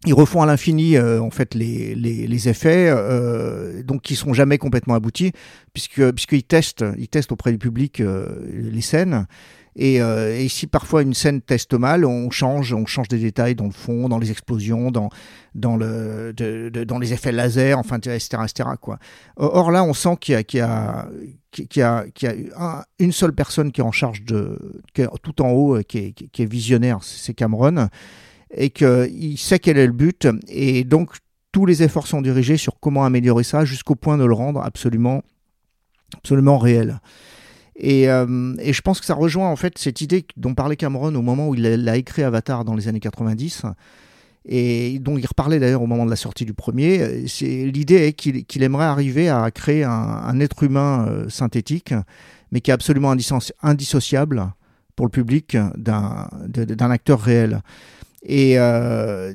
ils refont à l'infini euh, en fait les, les, les effets, euh, donc qui sont jamais complètement aboutis, puisque puisqu'ils testent, ils testent auprès du public euh, les scènes. Et, euh, et si parfois une scène teste mal, on change, on change des détails dans le fond, dans les explosions, dans dans le dans les effets laser, enfin etc etc quoi. Or là, on sent qu'il y a qu'il y a qu'il y a, qu'il y a un- une seule personne qui est en charge de tout en haut, qui est, qui est visionnaire, c'est Cameron et qu'il sait quel est le but, et donc tous les efforts sont dirigés sur comment améliorer ça jusqu'au point de le rendre absolument, absolument réel. Et, euh, je pense que ça rejoint en fait cette idée dont parlait Cameron au moment où il a, écrit Avatar dans les années 90, et dont il reparlait d'ailleurs au moment de la sortie du premier. L'idée est qu'il aimerait arriver à créer un, être humain euh, synthétique, mais qui est absolument indisso- indissociable pour le public d'un acteur réel. Et euh,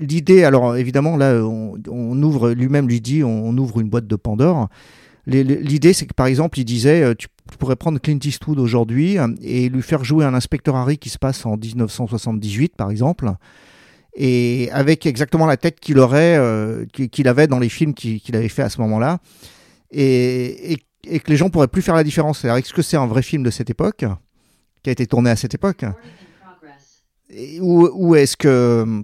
l'idée, alors évidemment, là, on, ouvre, lui-même lui dit, on ouvre une boîte de Pandore. L'idée, c'est que par exemple, il disait, euh, tu pourrais prendre Clint Eastwood aujourd'hui euh, et lui faire jouer un inspecteur Harry qui se passe en 1978, par exemple, et avec exactement la tête qu'il aurait, qu'il avait dans les films qu'il avait fait à ce moment-là, et, que les gens pourraient plus faire la différence. Est-ce que c'est un vrai film de cette époque, qui a été tourné à cette époque, ou, est-ce que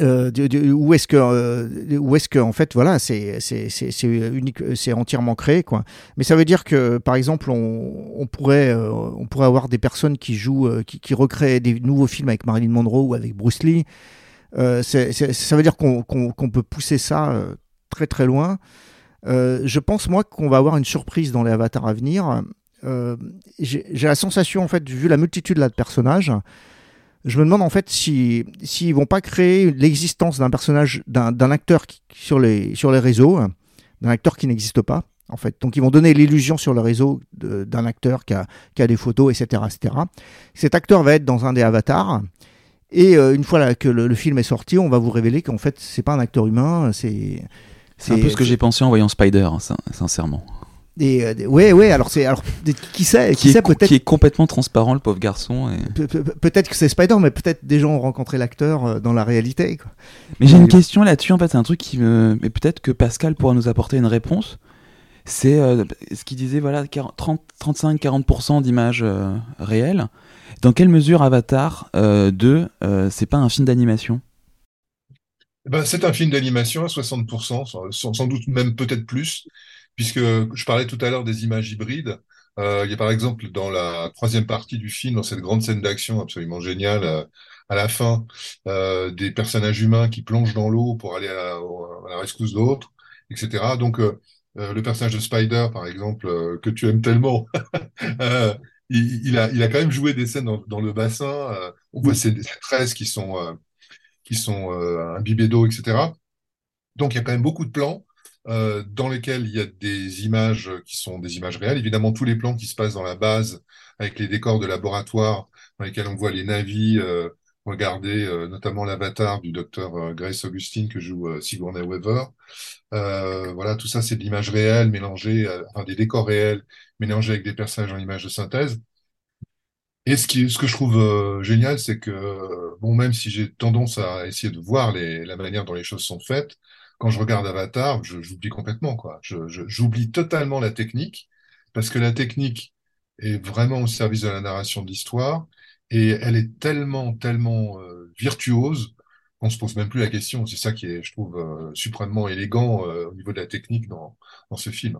euh, où est-ce que euh, où est-ce que en fait voilà c'est c'est c'est unique c'est entièrement créé quoi. Mais ça veut dire que par exemple on, pourrait euh, on pourrait avoir des personnes qui jouent euh, qui, qui recréent des nouveaux films avec Marilyn Monroe ou avec Bruce Lee. Euh, ça veut dire qu'on qu'on peut pousser ça euh, très très loin. Euh, je pense moi qu'on va avoir une surprise dans les avatars à venir. Euh, j'ai j'ai la sensation en fait vu la multitude là de personnages je me demande en fait si s'ils vont pas créer l'existence d'un personnage d'un acteur qui- sur les sur les réseaux d'un acteur qui n'existe pas en fait donc ils vont donner l'illusion sur le réseau d'un acteur qui a, qui a des photos etc etc cet acteur va être dans un des avatars et euh, une fois là, que le, le film est sorti on va vous révéler qu'en fait c'est pas un acteur humain c'est C'est un peu ce que j'ai pensé en voyant Spider, hein, sin- sincèrement. Et euh, ouais ouais alors c'est alors qui sait qui, Qui sait peut-être qui est complètement transparent, le pauvre garçon. et- Pe- pe- Peut-être que c'est Spider, mais peut-être des gens ont rencontré l'acteur euh, dans la réalité. Quoi. Mais j'ai une question là-dessus, en fait, c'est un truc qui me. Mais peut-être que Pascal pourra nous apporter une réponse. C'est euh, ce qu'il disait, voilà, 40 30 35-40% d'images euh, réelles. Dans quelle mesure Avatar euh, 2, euh, c'est pas un film d'animation? Eh ben, c'est un film d'animation à 60%, sans, sans- sans doute même peut-être plus, puisque je parlais tout à l'heure des images hybrides. Euh, il y a par exemple dans la troisième partie du film, dans cette grande scène d'action absolument géniale, euh, à la fin, euh, des personnages humains qui plongent dans l'eau pour aller à la, au- à la rescousse d'autres, etc. Donc le personnage de Spider, par exemple, que tu aimes tellement, <laughs> il, il a, il a quand même joué des scènes dans, dans le bassin. on voit ces, ces tresses qui sont qui sont imbibés d'eau, etc. Donc il y a quand même beaucoup de plans euh, dans lesquels il y a des images qui sont des images réelles. Évidemment, tous les plans qui se passent dans la base, avec les décors de laboratoire, dans lesquels on voit les navis euh, regarder euh, notamment l'avatar du docteur euh, Grace Augustine que joue euh, Sigourney Weaver. Euh, voilà, tout ça, c'est de l'image réelle mélangée, euh, enfin des décors réels mélangés avec des personnages en images de synthèse. Et ce qui, ce que je trouve euh, génial, c'est que, euh, bon, même si j'ai tendance à essayer de voir la manière dont les choses sont faites, quand je regarde Avatar, j'oublie complètement, quoi. J'oublie totalement la technique, parce que la technique est vraiment au service de la narration de l'histoire, et elle est tellement, tellement euh, virtuose qu'on se pose même plus la question. C'est ça qui est, je trouve, euh, suprêmement élégant euh, au niveau de la technique dans, dans ce film.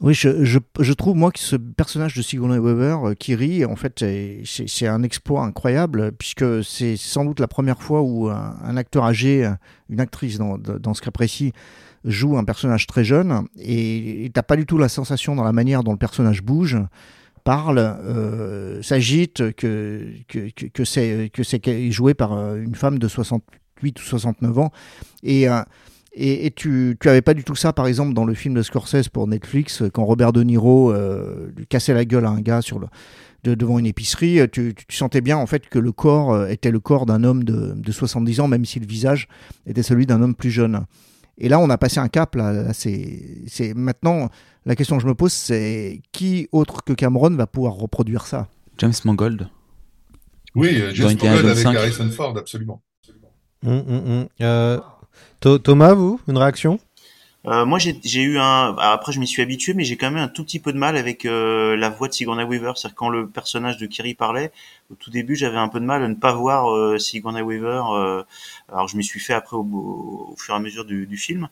Oui, je, trouve moi que ce personnage de Sigourney Weaver, euh, Kiri, en fait, est- c'est un exploit incroyable, puisque c'est sans doute la première fois où un, acteur âgé, euh, une actrice dans, dans ce cas précis, joue un personnage très jeune, et t'as pas du tout la sensation dans la manière dont le personnage bouge, parle, euh, s'agite, que, c'est joué par euh, une femme de 68 ou 69 ans. Et, euh, et, et tu, tu avais pas du tout ça, par exemple, dans le film de Scorsese pour Netflix, quand Robert De Niro euh, lui cassait la gueule à un gars sur le, de- devant une épicerie, tu, tu sentais bien en fait que le corps euh, était le corps d'un homme de, de 70 ans, même si le visage était celui d'un homme plus jeune. Et là, on a passé un cap. Là, Là, c'est, c'est maintenant la question que je me pose, c'est qui autre que Cameron va pouvoir reproduire ça? James Mangold. Oui, euh, James Mangold avec 5. Harrison Ford, absolument. Hum, hum, hum. Euh, Thomas, vous, une réaction? Euh, moi, j'ai eu un. Après, je m'y suis habitué, mais j'ai quand même un tout petit peu de mal avec euh, la voix de Sigourney Weaver. C'est-à-dire quand le personnage de Kiri parlait, au tout début, j'avais un peu de mal à ne pas voir euh, Sigourney Weaver. euh, alors, je m'y suis fait après au, au fur et à mesure du, du film.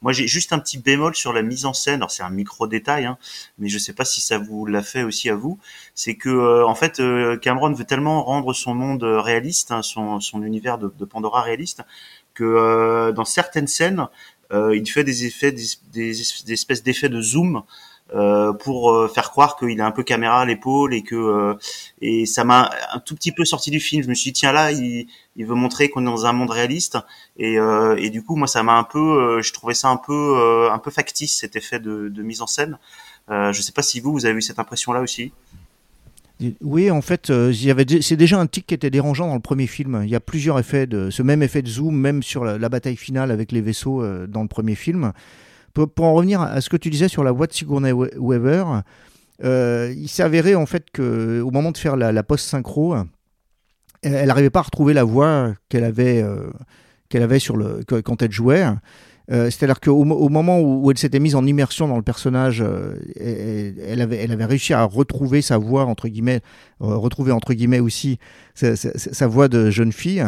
Moi, j'ai juste un petit bémol sur la mise en scène. Alors, c'est un micro détail, hein, mais je sais pas si ça vous l'a fait aussi à vous. C'est que, euh, en fait, euh, Cameron veut tellement rendre son monde réaliste, hein, son, son univers de, de Pandora réaliste, que euh, dans certaines scènes, euh, il fait des effets, des, des, espèces d'effets de zoom euh, pour euh, faire croire qu'il a un peu caméra à l'épaule et que euh, et ça m'a un tout petit peu sorti du film. Je me suis dit tiens là, il, il veut montrer qu'on est dans un monde réaliste et, euh, et du coup moi ça m'a un peu, je trouvais ça un peu un peu factice cet effet de, de mise en scène. Je sais pas si vous vous avez eu cette impression là aussi. Oui, en fait, euh, c'est déjà un tic qui était dérangeant dans le premier film. Il y a plusieurs effets de ce même effet de zoom, même sur la, bataille finale avec les vaisseaux euh, dans le premier film. Pour, en revenir à ce que tu disais sur la voix de Sigourney We- Weaver, euh, il s'est avéré en fait que moment de faire la, la post synchro, elle n'arrivait pas à retrouver la voix qu'elle avait qu'elle avait sur le quand elle jouait. Euh, C'est-à-dire qu'au mo- au moment où, elle s'était mise en immersion dans le personnage, euh, elle, avait, réussi à retrouver sa voix, entre guillemets, euh, retrouver entre guillemets aussi sa, voix de jeune fille.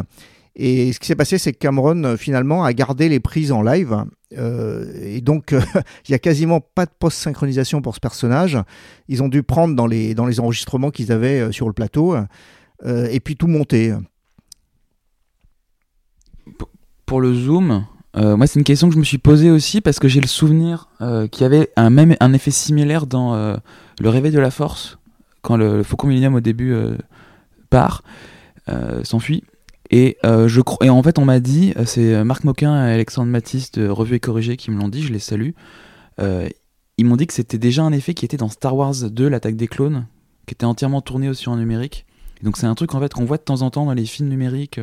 Et ce qui s'est passé, c'est que Cameron finalement a gardé les prises en live. Et donc, <laughs> il y a quasiment pas de post-synchronisation pour ce personnage. Ils ont dû prendre dans les, dans les enregistrements qu'ils avaient sur le plateau et puis tout monter. Pour le zoom, euh, moi c'est une question que je me suis posée aussi parce que j'ai le souvenir euh, qu'il y avait un même un effet similaire dans euh, le réveil de la force quand le, Faucon Millennium au début part, s'enfuit. Et, je et en fait on m'a dit, c'est Marc Moquin et Alexandre Matisse de Revue et Corrigé qui me l'ont dit, je les salue. Ils m'ont dit que c'était déjà un effet qui était dans Star Wars 2, l'attaque des clones, qui était entièrement tourné aussi en numérique. Donc c'est un truc en fait qu'on voit de temps en temps dans les films numériques.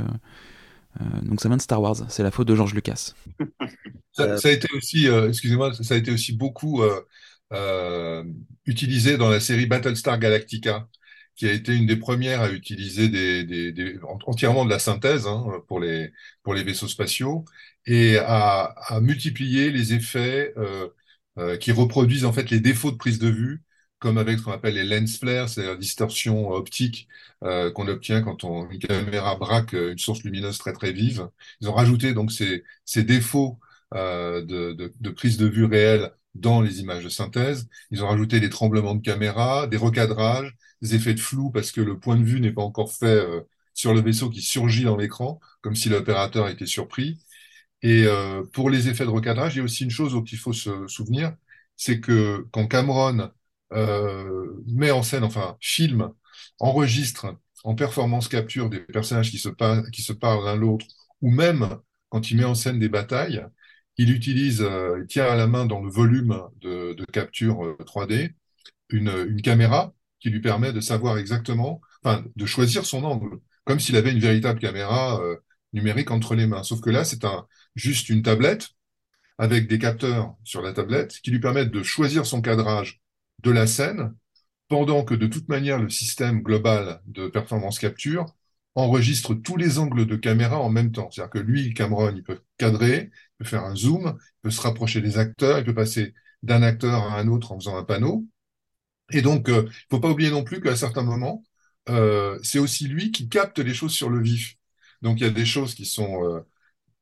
Euh, donc ça vient de Star Wars, c'est la faute de George Lucas. <laughs> Ça, a été aussi, euh, excusez-moi, ça a été aussi beaucoup euh, utilisé dans la série Battlestar Galactica, qui a été une des premières à utiliser entièrement de la synthèse hein, pour les vaisseaux spatiaux et à, multiplier les effets qui reproduisent en fait les défauts de prise de vue, comme avec ce qu'on appelle les lens flares, c'est-à-dire distorsion optique euh, qu'on obtient quand on, une caméra braque euh, une source lumineuse très très vive. Ils ont rajouté donc ces, ces défauts euh, de, de, de prise de vue réelle dans les images de synthèse. Ils ont rajouté des tremblements de caméra, des recadrages, des effets de flou parce que le point de vue n'est pas encore fait euh, sur le vaisseau qui surgit dans l'écran, comme si l'opérateur était surpris. Et euh, pour les effets de recadrage, il y a aussi une chose dont il faut se souvenir, c'est que quand Cameron euh, met en scène, enfin filme, enregistre en performance capture des personnages qui se, parlent l'un l'autre, ou même quand il met en scène des batailles, il utilise, euh, il tient à la main dans le volume de, capture euh, 3D une, une caméra qui lui permet de savoir exactement, enfin, de choisir son angle, comme s'il avait une véritable caméra euh, numérique entre les mains. Sauf que là, c'est un, juste une tablette avec des capteurs sur la tablette qui lui permettent de choisir son cadrage de la scène, pendant que de toute manière, le système global de performance capture enregistre tous les angles de caméra en même temps. C'est-à-dire que lui, Cameron, il peut cadrer, il peut faire un zoom, il peut se rapprocher des acteurs, il peut passer d'un acteur à un autre en faisant un panneau. Et donc, euh, il faut pas oublier non plus qu'à certains moments, euh, c'est aussi lui qui capte les choses sur le vif. Donc, il y a des choses qui sont euh,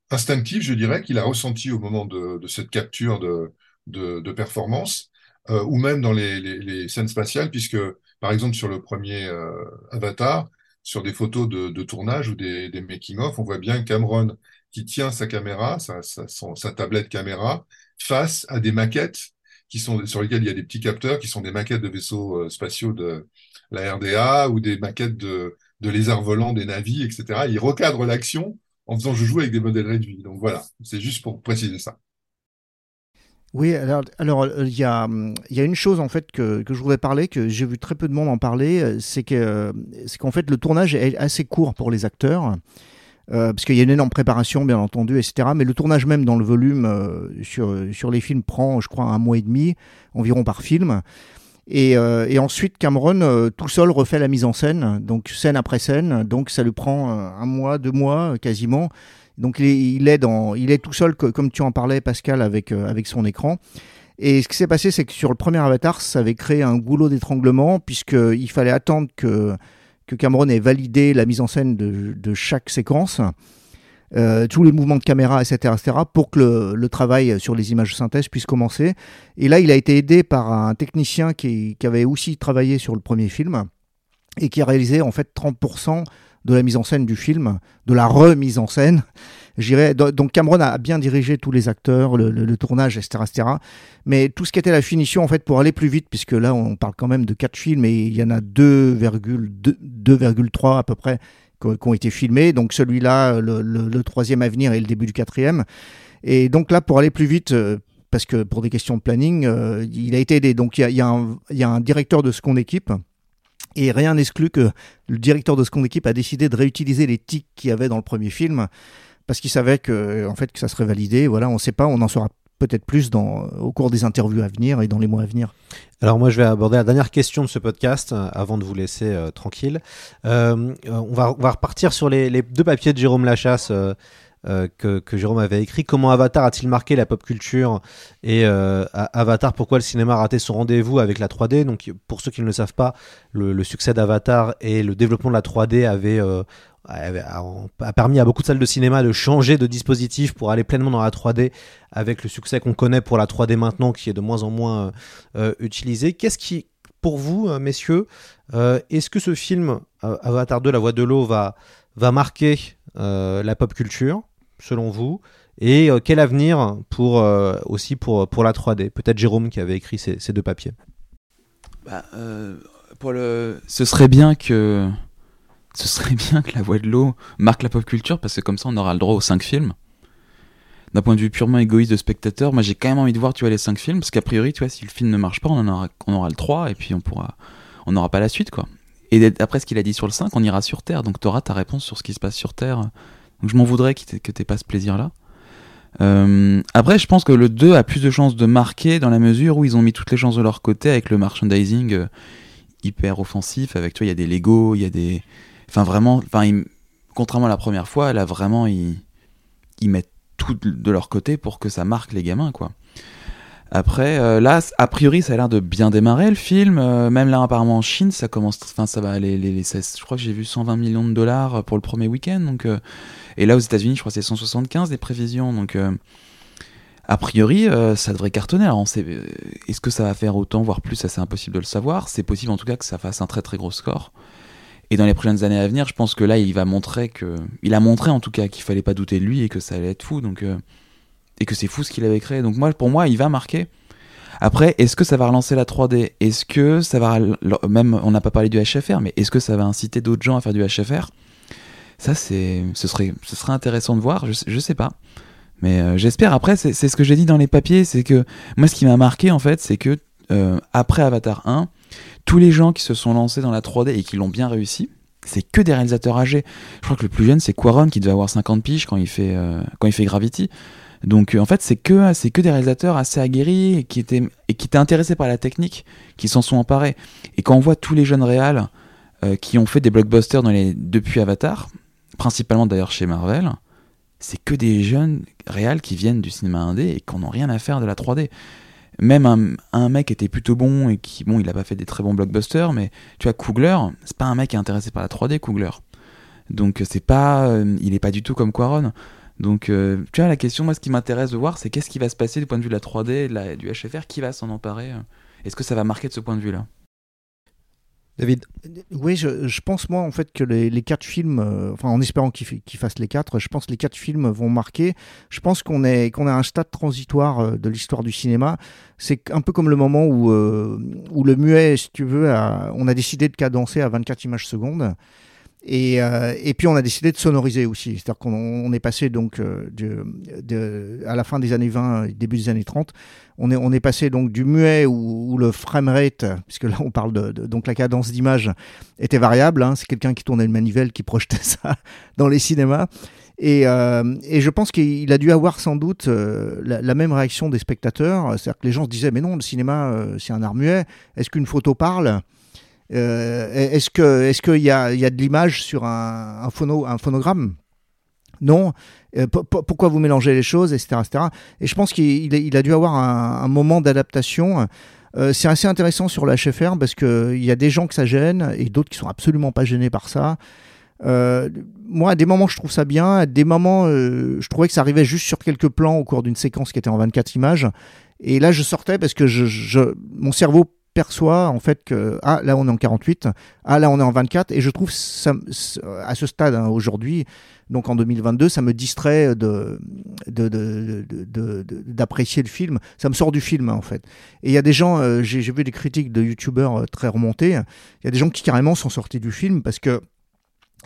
instinctives, je dirais, qu'il a ressenties au moment de, cette capture de, de performance, euh, ou même dans les, scènes spatiales, puisque, par exemple, sur le premier euh, Avatar, sur des photos de, tournage ou des, making-of, on voit bien Cameron qui tient sa caméra, sa, tablette caméra, face à des maquettes qui sont sur lesquelles il y a des petits capteurs qui sont des maquettes de vaisseaux euh, spatiaux de la RDA ou des maquettes de, lézards volants des navis, etc. Il recadre l'action en faisant joujou avec des modèles réduits. Donc voilà, c'est juste pour préciser ça. Oui, alors euh, il y a hum, il y a une chose en fait que, je voudrais parler que j'ai vu très peu de monde en parler, euh, euh, c'est qu'en fait le tournage est assez court pour les acteurs. parce qu'il y a une énorme préparation, bien entendu, etc. Mais le tournage même dans le volume sur, les films prend, je crois, un mois et demi environ par film. Et, ensuite, Cameron, tout seul, refait la mise en scène, donc scène après scène. Donc ça lui prend un mois, deux mois quasiment. Donc il est, tout seul, co- comme tu en parlais, Pascal, avec, euh, avec son écran. Et ce qui s'est passé, c'est que sur le premier Avatar, ça avait créé un goulot d'étranglement, puisqu'il fallait attendre que, Cameron ait validé la mise en scène de, chaque séquence, euh, tous les mouvements de caméra, etc., etc., pour que le, le travail sur les images de synthèse puisse commencer. Et là, il a été aidé par un technicien qui, qui avait aussi travaillé sur le premier film et qui a réalisé en fait 30% de la mise en scène du film, de la remise en scène. J'irais, do- donc Cameron a bien dirigé tous les acteurs, le, tournage, etc., etc. Mais tout ce qui était la finition, en fait, pour aller plus vite, puisque là, on parle quand même de quatre films et il y en a 2,2 2,3 à peu près qui ont- été filmés. Donc celui-là, le, troisième à venir et le début du quatrième. Et donc là, pour aller plus vite, euh, parce que pour des questions de planning, euh, il a été aidé. Donc il y a, un- y a un directeur de Second Équipe. Et rien n'exclut que le directeur de Second Équipe a décidé de réutiliser les tics qu'il y avait dans le premier film parce qu'il savait que, en fait, que ça serait validé. Voilà, on ne sait pas, on en saura peut-être plus au cours des interviews à venir et dans les mois à venir. Alors moi je vais aborder la dernière question de ce podcast euh, avant de vous laisser euh, tranquille. Euh, on, va, repartir sur les, deux papiers de Jérôme Lachasse que, que Jérôme avait écrit. Comment Avatar a-t-il marqué la pop culture Et euh, Avatar, pourquoi le cinéma a raté son rendez-vous avec la 3D Donc, pour ceux qui ne le savent pas, le, succès d'Avatar et le développement de la 3D avait, euh, a, permis à beaucoup de salles de cinéma de changer de dispositif pour aller pleinement dans la 3D, avec le succès qu'on connaît pour la 3D maintenant, qui est de moins en moins euh, euh, utilisé. Qu'est-ce qui, pour vous, euh, messieurs, euh, est-ce que ce film euh, Avatar 2, La Voix de l'eau, va, marquer euh, la pop culture, selon vous Et euh, quel avenir pour, euh, aussi pour, pour la 3D Peut-être Jérôme qui avait écrit ces, ces deux papiers. Bah, euh, pour le... Ce serait bien que. Ce serait <laughs> bien que La Voix de l'eau marque la pop culture parce que comme ça on aura le droit aux 5 films. D'un point de vue purement égoïste de spectateur, moi j'ai quand même envie de voir tu vois, les 5 films parce qu'a priori, tu vois, si le film ne marche pas, on, aura, on aura le 3 et puis on pourra. On n'aura pas la suite quoi. Et après ce qu'il a dit sur le 5, on ira sur Terre donc tu auras ta réponse sur ce qui se passe sur Terre. Donc je m'en voudrais que t'aies pas ce plaisir là. Euh, après, je pense que le 2 a plus de chances de marquer dans la mesure où ils ont mis toutes les chances de leur côté avec le merchandising euh, hyper offensif. Avec toi, il y a des Lego, il y a des. Enfin, vraiment. Enfin, contrairement à la première fois, là, vraiment, ils, ils mettent tout de leur côté pour que ça marque les gamins, quoi. Après, euh, là, a priori, ça a l'air de bien démarrer le film. Euh, même là, apparemment en Chine, ça commence. Enfin, ça va. Les, les, les- je crois que j'ai vu 120 millions de dollars pour le premier week-end. Euh, et là, aux États-Unis, je crois que c'est 175 des prévisions. Donc, euh, a priori, euh, ça devrait cartonner. Alors, euh, est-ce que ça va faire autant, voire plus Ça, c'est impossible de le savoir. C'est possible, en tout cas, que ça fasse un très très gros score. Et dans les prochaines années à venir, je pense que là, il va montrer que, il a montré en tout cas qu'il fallait pas douter de lui et que ça allait être fou. Donc, euh, et que c'est fou ce qu'il avait créé. Donc moi, pour moi, il va marquer. Après, est-ce que ça va relancer la 3D Est-ce que ça va même on n'a pas parlé du HFR, mais est-ce que ça va inciter d'autres gens à faire du HFR Ça, c'est, ce serait, ce serait intéressant de voir. Je, je sais pas, mais euh, j'espère. Après, c'est c'est ce que j'ai dit dans les papiers, c'est que moi, ce qui m'a marqué en fait, c'est que euh, après Avatar 1, tous les gens qui se sont lancés dans la 3D et qui l'ont bien réussi, c'est que des réalisateurs âgés. Je crois que le plus jeune, c'est Quaron qui devait avoir 50 piges quand il fait, euh, quand il fait Gravity. Donc euh, en fait, c'est que, c'est que des réalisateurs assez aguerris et qui, étaient, et qui étaient intéressés par la technique, qui s'en sont emparés. Et quand on voit tous les jeunes réals euh, qui ont fait des blockbusters depuis Avatar, principalement d'ailleurs chez Marvel, c'est que des jeunes réals qui viennent du cinéma indé et qui n'ont rien à faire de la 3D. Même un, mec était plutôt bon et qui, bon, il a pas fait des très bons blockbusters, mais tu vois, Coogler, c'est pas un mec intéressé par la 3D, Coogler. Donc c'est pas, euh, il est pas du tout comme Quaron. Donc euh, tu vois, la question, moi, ce qui m'intéresse de voir, c'est qu'est-ce qui va se passer du point de vue de la 3D, et de la- du HFR, qui va s'en emparer euh Est-ce que ça va marquer de ce point de vue-là? David? Oui, je, je pense moi en fait que les, les quatre films, euh, enfin en espérant qu'ils fa- qu'ils fassent les quatre, je pense que les quatre films vont marquer. Je pense qu'on est qu'on est à un stade transitoire euh, de l'histoire du cinéma. C'est un peu comme le moment où euh, où le muet, si tu veux, a- on a décidé de cadencer à 24 images secondes. Et, euh, et puis on a décidé de sonoriser aussi, c'est-à-dire qu'on on est passé donc euh, à la fin des années 20, et début des années 30, on est, passé donc du muet où, où le framerate, puisque là on parle de, donc la cadence d'image était variable, hein, c'est quelqu'un qui tournait une manivelle qui projetait ça <laughs> dans les cinémas. Et, euh, je pense qu'il a dû avoir sans doute euh, la, même réaction des spectateurs, c'est-à-dire que les gens se disaient mais non, le cinéma euh, c'est un art muet, est-ce qu'une photo parle? euh, Est-ce que est-ce qu'il y a, y a de l'image sur un, phono, un phonogramme? Non. Euh, po- po- pourquoi vous mélangez les choses, etc., etc. Et je pense qu'il il a- dû avoir un, moment d'adaptation. Euh, c'est assez intéressant sur la HFR parce qu'il y a des gens que ça gêne et d'autres qui sont absolument pas gênés par ça. Euh, moi, à des moments, je trouve ça bien. À des moments, euh, je trouvais que ça arrivait juste sur quelques plans au cours d'une séquence qui était en 24 images. Et là, je sortais parce que mon cerveau perçoit en fait que ah là on est en 48, ah là on est en 24 et je trouve à ce stade hein, aujourd'hui donc en 2022 ça me distrait de d'apprécier le film. Ça me sort du film en fait. Et il y a des gens euh, j'ai vu des critiques de youtubeurs euh, très remontés. Il y a des gens qui carrément sont sortis du film parce que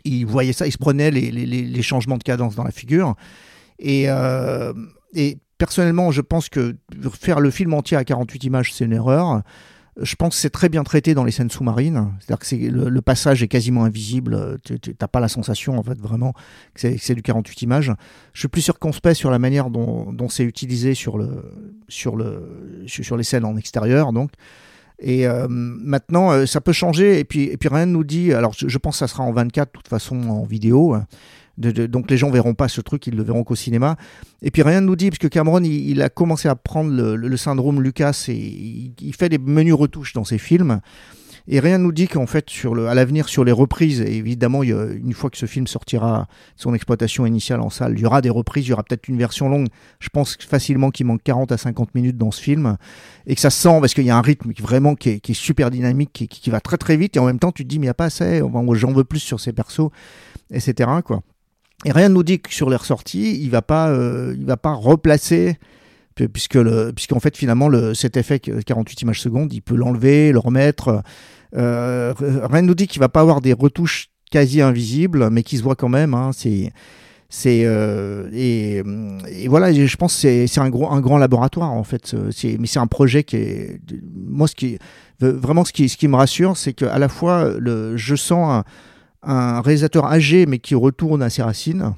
ils voyaient ça ils se prenaient les, changements de cadence dans la figure. Euh, et personnellement je pense que faire le film entier à 48 images c'est une erreur je pense que c'est très bien traité dans les scènes sous-marines. C'est-à-dire que le, le passage est quasiment invisible. Tu n'as pas la sensation, en fait, vraiment, que c'est, du 48 images. Je suis plus circonspect sur la manière dont, dont c'est utilisé sur, le, sur, le, sur les scènes en extérieur. Donc. Et euh, maintenant, euh, ça peut changer. Et puis, et puis rien ne nous dit. Alors, je, je pense que ça sera en 24, de toute façon, en vidéo. De, de- donc les gens verront pas ce truc, ils le verront qu'au cinéma. Et puis rien ne nous dit, parce que Cameron, il, il a commencé à prendre le, le- syndrome Lucas et il, il fait des menus retouches dans ses films. Et rien ne nous dit qu'en fait, sur le, à l'avenir, sur les reprises, et évidemment, il y a- une fois que ce film sortira son exploitation initiale en salle, il y aura des reprises, il y aura peut-être une version longue. Je pense facilement qu'il manque 40 à 50 minutes dans ce film, et que ça se sent, parce qu'il y a un rythme vraiment qui est, qui est super dynamique, qui, qui va très très vite, et en même temps, tu te dis, mais il n'y a pas assez, Enfin, j'en veux plus sur ces persos, etc. Quoi. Et rien ne nous dit que sur les ressorties, il va pas, euh, il va pas replacer pu- puisque puisqu'en fait finalement le, cet effet que 48 images secondes, il peut l'enlever, le remettre. Euh, rien ne nous dit qu'il va pas avoir des retouches quasi invisibles, mais qui se voient quand même. Hein, c'est c'est euh, et, voilà je pense que c'est un gros un grand laboratoire en fait mais c'est un projet qui est moi ce qui vraiment ce qui ce qui me rassure c'est que à la fois le je sens un réalisateur âgé mais qui retourne à ses racines.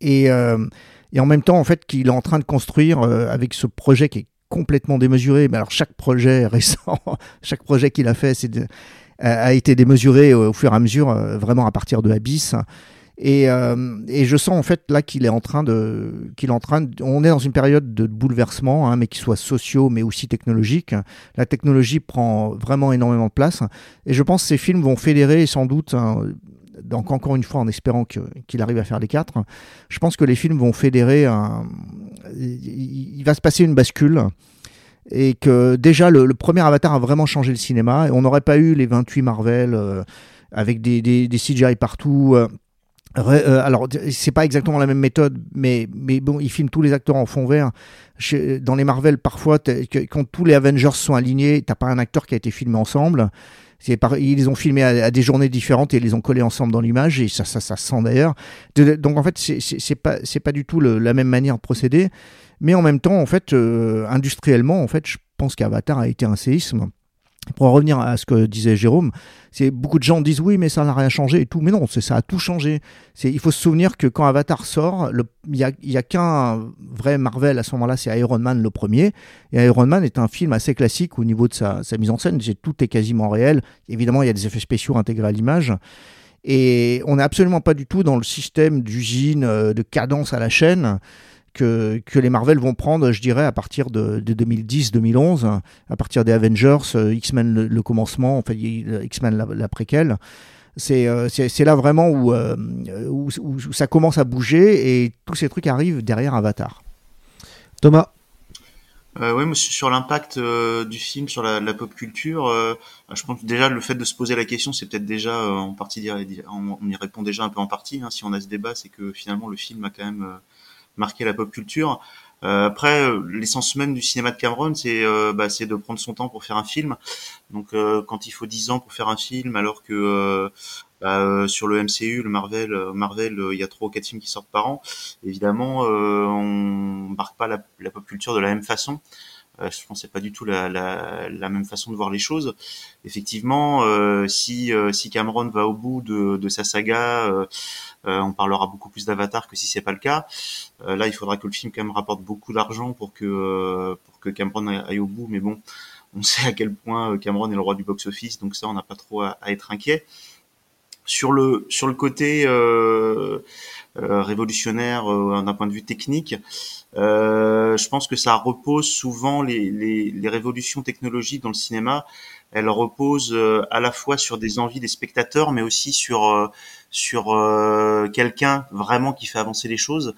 Et euh, et en même temps en fait qu'il est en train de construire euh, avec ce projet qui est complètement démesuré. Mais alors chaque projet <laughs> récent chaque projet qu'il a fait a été démesuré au fur et à mesure euh, vraiment à partir de Abyss et, euh, et je sens en fait là qu'il est en train de, qu'il est en train de, on est dans une période de bouleversement, hein, mais qui soit sociaux, mais aussi technologiques. La technologie prend vraiment énormément de place, et je pense que ces films vont fédérer sans doute. hein, donc encore une fois, en espérant qu'il arrive à faire les quatre, je pense que les films vont fédérer un. Il va se passer une bascule et que déjà le, premier Avatar a vraiment changé le cinéma. On n'aurait pas eu les 28 Marvel euh, avec des, des, des CGI partout. euh, alors, d- c'est pas exactement la même méthode, mais, mais bon, ils filment tous les acteurs en fond vert. Dans les Marvel, parfois, quand tous les Avengers sont alignés, t'as pas un acteur qui a été filmé ensemble. Par- ils les ont filmés à, des journées différentes et ils les ont collés ensemble dans l'image et ça, ça, ça se sent d'ailleurs. Donc en fait, c'est- pas, c'est pas du tout la même manière de procéder, mais en même temps, en fait, euh, industriellement, en fait, je pense qu'Avatar a été un séisme. Pour en revenir à ce que disait Jérôme, c'est beaucoup de gens disent oui, mais ça n'a rien changé et tout. Mais non, ça a tout changé. C'est il faut se souvenir que quand Avatar sort, il y a, qu'un vrai Marvel à ce moment-là, c'est Iron Man le premier. Et Iron Man est un film assez classique au niveau de sa, sa mise en scène. C'est- Tout est quasiment réel. Évidemment, il y a des effets spéciaux intégrés à l'image. Et on n'est absolument pas du tout dans le système d'usine, euh, de cadence à la chaîne que, que les Marvel vont prendre, je dirais, à partir de, de 2010-2011, à partir des Avengers, euh, X-Men le, le commencement, enfin X-Men la, la préquelle. C'est euh, là vraiment où, euh, où, ça commence à bouger et tous ces trucs arrivent derrière Avatar. Thomas Euh, moi, sur l'impact euh, du film sur la, la pop culture, euh, je pense que déjà le fait de se poser la question, c'est peut-être déjà euh, en partie, on y répond déjà un peu en partie. hein. si on a ce débat, c'est que finalement le film a quand même marqué la pop culture. Euh, après, euh, l'essence même du cinéma de Cameron, c'est euh, bah, de prendre son temps pour faire un film. Donc, euh, quand il faut 10 ans pour faire un film, alors que euh, bah, euh, sur le MCU, le Marvel, Marvel, il y a trois ou quatre films qui sortent par an. Évidemment, on marque pas la pop culture de la même façon. Euh, je pense que c'est pas du tout la, la, la même façon de voir les choses. Effectivement, euh, si euh, si Cameron va au bout de, de sa saga, euh, euh, on parlera beaucoup plus d'Avatar que si c'est pas le cas. Euh, là, il faudra que le film quand même rapporte beaucoup d'argent pour que pour que Cameron aille au bout. Mais bon, on sait à quel point Cameron est le roi du box-office, donc ça, on n'a pas trop à, à être inquiet. Sur le sur le côté révolutionnaire euh, d'un point de vue technique, euh, je pense que ça repose souvent les, les, les révolutions technologiques dans le cinéma. Elles reposent euh, à la fois sur des envies des spectateurs, mais aussi sur euh, sur euh, quelqu'un vraiment qui fait avancer les choses.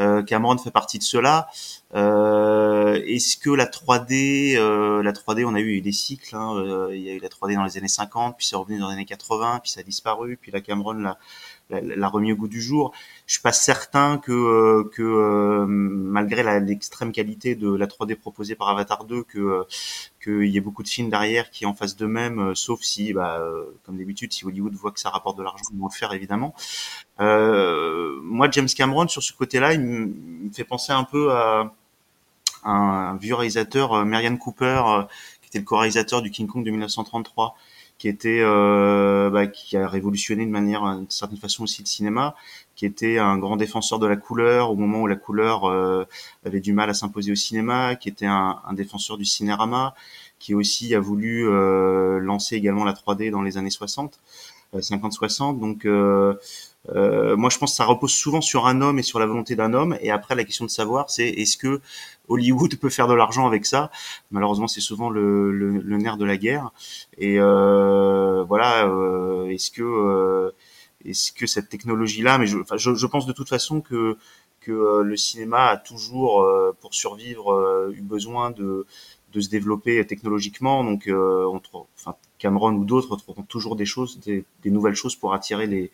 Euh, Cameron fait partie de cela. Euh, Est-ce que la 3D, euh, la 3D, on a eu des cycles. hein, euh, il y a eu la 3D dans les années 50, puis c'est revenu dans les années 80, puis ça a disparu, puis la Cameron l'a l'a- l'a remis au goût du jour. Je suis pas certain que euh, que euh, malgré l'extrême qualité de la 3D proposée par Avatar 2, que euh, qu'il y ait beaucoup de films derrière qui en fassent de même, sauf si, bah, comme d'habitude, si Hollywood voit que ça rapporte de l'argent, ils vont le faire évidemment. Euh, moi, James Cameron, sur ce côté-là, il me fait penser un peu à un vieux réalisateur, Marianne Cooper, qui était le co-réalisateur du King Kong de 1933, qui était, euh, bah, qui a révolutionné de manière, d'une certaine façon aussi le cinéma, qui était un grand défenseur de la couleur au moment où la couleur euh, avait du mal à s'imposer au cinéma, qui était un, un défenseur du cinérama, qui aussi a voulu euh, lancer également la 3D dans les années 60. 50-60. Donc euh, moi, je pense que ça repose souvent sur un homme et sur la volonté d'un homme. Et après, la question de savoir, c'est est-ce que Hollywood peut faire de l'argent avec ça? Malheureusement, c'est souvent le, le, le, nerf de la guerre. Et euh, voilà, euh, est-ce que euh, est-ce que cette technologie-là, mais je, enfin, je, je, pense de toute façon que que euh, le cinéma a toujours, pour survivre, eu besoin de de se développer technologiquement. Donc, on, enfin, Cameron ou d'autres trouveront toujours des choses, des, des, nouvelles choses pour attirer les,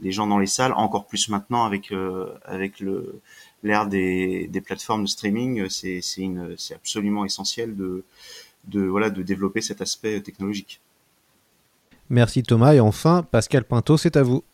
les gens dans les salles, encore plus maintenant avec euh, avec le l'ère des, des plateformes de streaming, c'est c'est une c'est absolument essentiel de de voilà de développer cet aspect technologique. Merci Thomas et enfin Pascal Pinto, c'est à vous.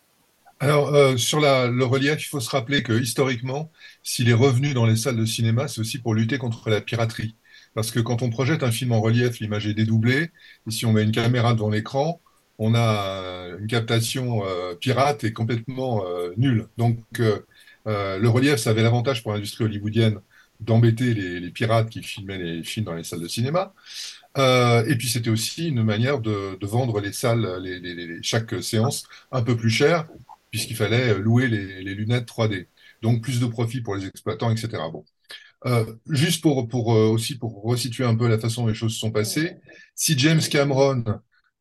Alors, euh, sur la, le relief, il faut se rappeler que historiquement, s'il est revenu dans les salles de cinéma, c'est aussi pour lutter contre la piraterie. Parce que quand on projette un film en relief, l'image est dédoublée. Et si on met une caméra devant l'écran, on a une captation euh, pirate et complètement euh, nulle. Donc, euh, euh, le relief, ça avait l'avantage pour l'industrie hollywoodienne d'embêter les, pirates qui filmaient les films dans les salles de cinéma. Euh, et puis, c'était aussi une manière de, de vendre les salles, les, les, chaque séance, un peu plus cher, puisqu'il fallait louer les, lunettes 3D. Donc, plus de profit pour les exploitants, etc. Bon. Euh, juste pour, pour aussi pour resituer un peu la façon dont les choses se sont passées, si James Cameron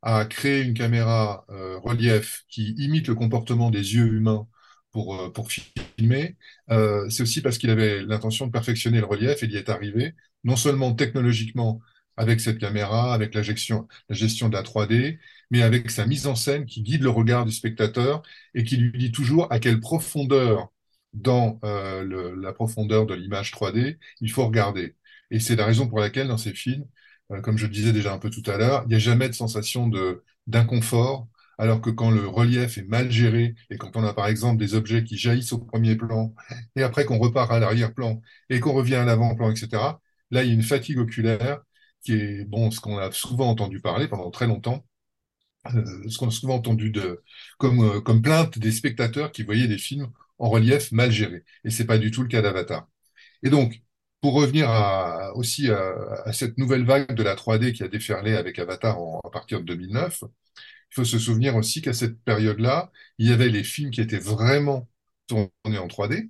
a créé une caméra euh, relief qui imite le comportement des yeux humains pour, euh, pour filmer, euh, c'est aussi parce qu'il avait l'intention de perfectionner le relief et il y est arrivé, non seulement technologiquement avec cette caméra, avec la gestion, la gestion de la 3D, mais avec sa mise en scène qui guide le regard du spectateur et qui lui dit toujours à quelle profondeur dans euh, la profondeur de l'image 3D il faut regarder. Et c'est la raison pour laquelle dans ces films, euh, comme je le disais déjà un peu tout à l'heure, il n'y a jamais de sensation de d'inconfort, alors que quand le relief est mal géré et quand on a par exemple des objets qui jaillissent au premier plan et après qu'on repart à l'arrière-plan et qu'on revient à l'avant-plan, etc. Là, il y a une fatigue oculaire qui est bon, ce qu'on a souvent entendu parler pendant très longtemps, euh, ce qu'on a souvent entendu de comme comme plainte des spectateurs qui voyaient des films en relief mal gérés. Et c'est pas du tout le cas d'Avatar. Et donc, pour revenir aussi à, cette nouvelle vague de la 3D qui a déferlé avec Avatar en, à partir de 2009, il faut se souvenir aussi qu'à cette période-là, il y avait les films qui étaient vraiment tournés en 3D,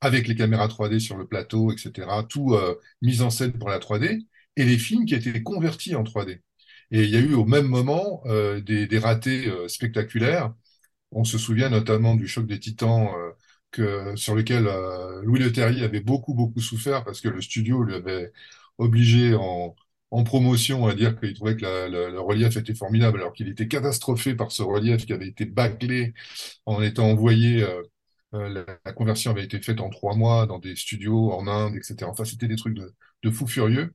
avec les caméras 3D sur le plateau, etc., tout euh, mis en scène pour la 3D, et les films qui étaient convertis en 3D. Et il y a eu au même moment euh, des, des, ratés euh, spectaculaires. On se souvient notamment du choc des titans euh, sur lequel euh, Louis Leterrier avait beaucoup, beaucoup souffert parce que le studio lui avait obligé en, promotion à dire qu'il trouvait que le relief était formidable alors qu'il était catastrophé par ce relief qui avait été bâclé en étant envoyé. Euh, euh, la, conversion avait été faite en trois mois dans des studios en Inde, etc. Enfin, c'était des trucs de, de fou furieux.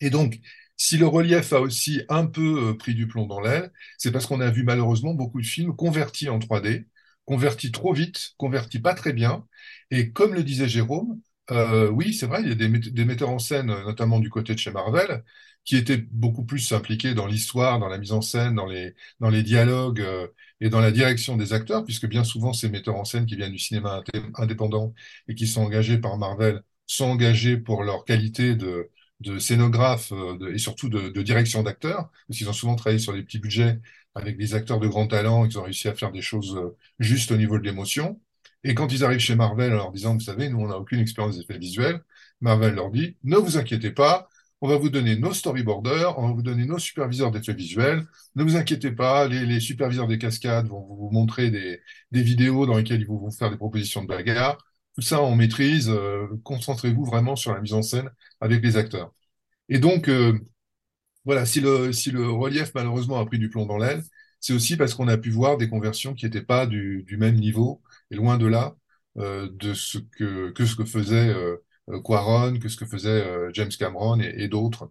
Et donc, si le relief a aussi un peu pris du plomb dans l'aile, c'est parce qu'on a vu malheureusement beaucoup de films convertis en 3D converti trop vite, converti pas très bien. Et comme le disait Jérôme, euh, oui, c'est vrai, il y a des, des, metteurs en scène, notamment du côté de chez Marvel, qui étaient beaucoup plus impliqués dans l'histoire, dans la mise en scène, dans les, dans les dialogues euh, et dans la direction des acteurs, puisque bien souvent ces metteurs en scène qui viennent du cinéma indépendant et qui sont engagés par Marvel sont engagés pour leur qualité de, de scénographe euh, de, et surtout de, de direction d'acteurs, parce qu'ils ont souvent travaillé sur des petits budgets avec des acteurs de grand talent, ils ont réussi à faire des choses euh, juste au niveau de l'émotion. Et quand ils arrivent chez Marvel en leur disant, vous savez, nous, on n'a aucune expérience d'effets visuels, Marvel leur dit, ne vous inquiétez pas, on va vous donner nos storyboarders, on va vous donner nos superviseurs d'effets visuels, ne vous inquiétez pas, les, superviseurs des cascades vont vous montrer des, vidéos dans lesquelles ils vont faire des propositions de bagarre. Tout ça, on maîtrise, euh, concentrez-vous vraiment sur la mise en scène avec les acteurs. Et donc, euh, voilà, si le, relief malheureusement a pris du plomb dans l'aile, c'est aussi parce qu'on a pu voir des conversions qui n'étaient pas du, même niveau, et loin de là, euh, de ce que, que ce que faisait euh, Quaron, que ce que faisait euh, James Cameron et, d'autres.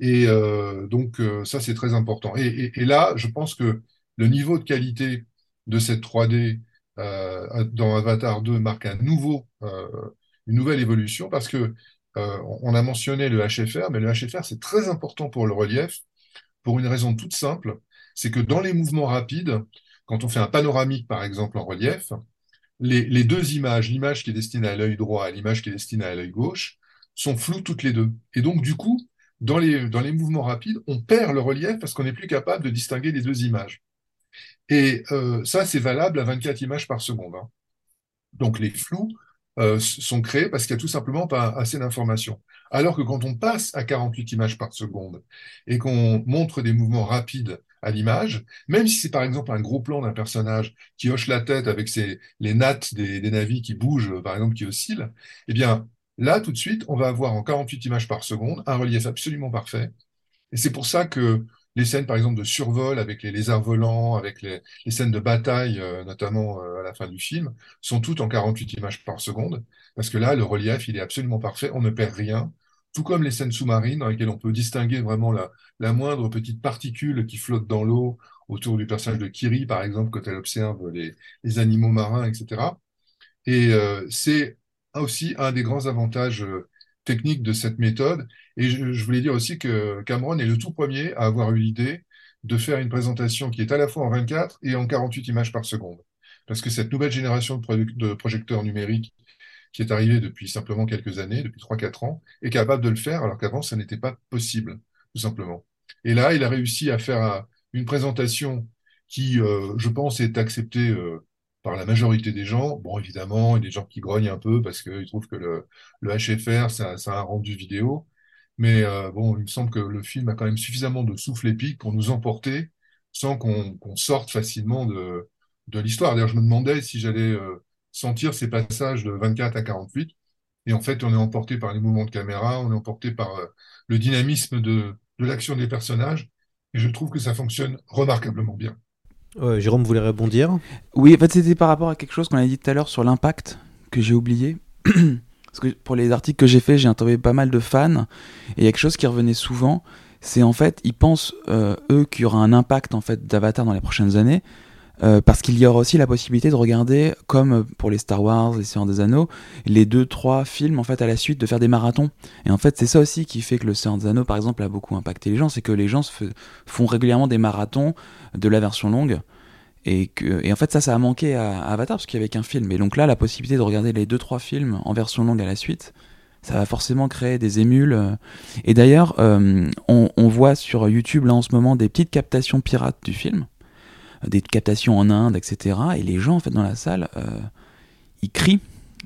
Et euh, donc euh, ça, c'est très important. Et, et, là, je pense que le niveau de qualité de cette 3D euh, dans Avatar 2 marque un nouveau, une nouvelle évolution parce que euh, on a mentionné le HFR, mais le HFR, c'est très important pour le relief, pour une raison toute simple, c'est que dans les mouvements rapides, quand on fait un panoramique, par exemple, en relief, les, deux images, l'image qui est destinée à l'œil droit et l'image qui est destinée à l'œil gauche, sont floues toutes les deux. Et donc, du coup, dans les, dans les mouvements rapides, on perd le relief parce qu'on n'est plus capable de distinguer les deux images. Et euh, ça, c'est valable à 24 images par seconde. hein. Donc les flous euh, sont créés parce qu'il n'y a tout simplement pas assez d'informations. Alors que quand on passe à 48 images par seconde et qu'on montre des mouvements rapides à l'image, même si c'est par exemple un gros plan d'un personnage qui hoche la tête avec les nattes des, des qui bougent, par exemple, qui oscillent, eh bien là, tout de suite, on va avoir en 48 images par seconde un relief absolument parfait. Et c'est pour ça que les scènes, par exemple, de survol avec les lézards volants, avec les, scènes de bataille, euh, notamment euh, à la fin du film, sont toutes en 48 images par seconde, parce que là, le relief, il est absolument parfait, on ne perd rien, tout comme les scènes sous-marines dans lesquelles on peut distinguer vraiment la, la moindre petite particule qui flotte dans l'eau autour du personnage de Kiri, par exemple, quand elle observe les, les animaux marins, etc. Et euh, c'est aussi un des grands avantages techniques de cette méthode. Et je, voulais dire aussi que Cameron est le tout premier à avoir eu l'idée de faire une présentation qui est à la fois en 24 et en 48 images par seconde. Parce que cette nouvelle génération de, projecteurs numériques qui est arrivée depuis simplement quelques années, depuis 3-4 ans, est capable de le faire, alors qu'avant, ça n'était pas possible, tout simplement. Et là, il a réussi à faire un- une présentation qui, euh, je pense, est acceptée euh, par la majorité des gens. Bon, évidemment, il y a des gens qui grognent un peu parce qu'ils trouvent que le, HFR, ça, a un rendu vidéo. Mais euh, bon, il me semble que le film a quand même suffisamment de souffle épique pour nous emporter sans qu'on sorte facilement de, de l'histoire. D'ailleurs, je me demandais si j'allais euh, sentir ces passages de 24 à 48. Et en fait, on est emporté par les mouvements de caméra, on est emporté par euh, le dynamisme de, de l'action des personnages. Et je trouve que ça fonctionne remarquablement bien. Ouais, Jérôme voulait rebondir? Oui, en fait, c'était par rapport à quelque chose qu'on a dit tout à l'heure sur l'impact que j'ai oublié. <clears throat> Parce que pour les articles que j'ai faits, j'ai interviewé pas mal de fans. Et il y a quelque chose qui revenait souvent. C'est en fait, ils pensent, euh, eux, qu'il y aura un impact en fait, d'Avatar dans les prochaines années. Euh, parce qu'il y aura aussi la possibilité de regarder, comme pour les Star Wars, les Seigneurs des Anneaux, les deux, trois films en fait à la suite, de faire des marathons. Et en fait, c'est ça aussi qui fait que le Seigneur des Anneaux, par exemple, a beaucoup impacté les gens, c'est que les gens se font régulièrement des marathons de la version longue. Et, que, et en fait, ça, ça a manqué à, Avatar parce qu'il y avait qu'un film. Et donc là, la possibilité de regarder les deux trois films en version longue à la suite, ça va forcément créer des émules. euh. Et d'ailleurs, euh, on, on voit sur YouTube là en ce moment des petites captations pirates du film, des captations en Inde, etc. Et les gens, en fait, dans la salle, euh, ils crient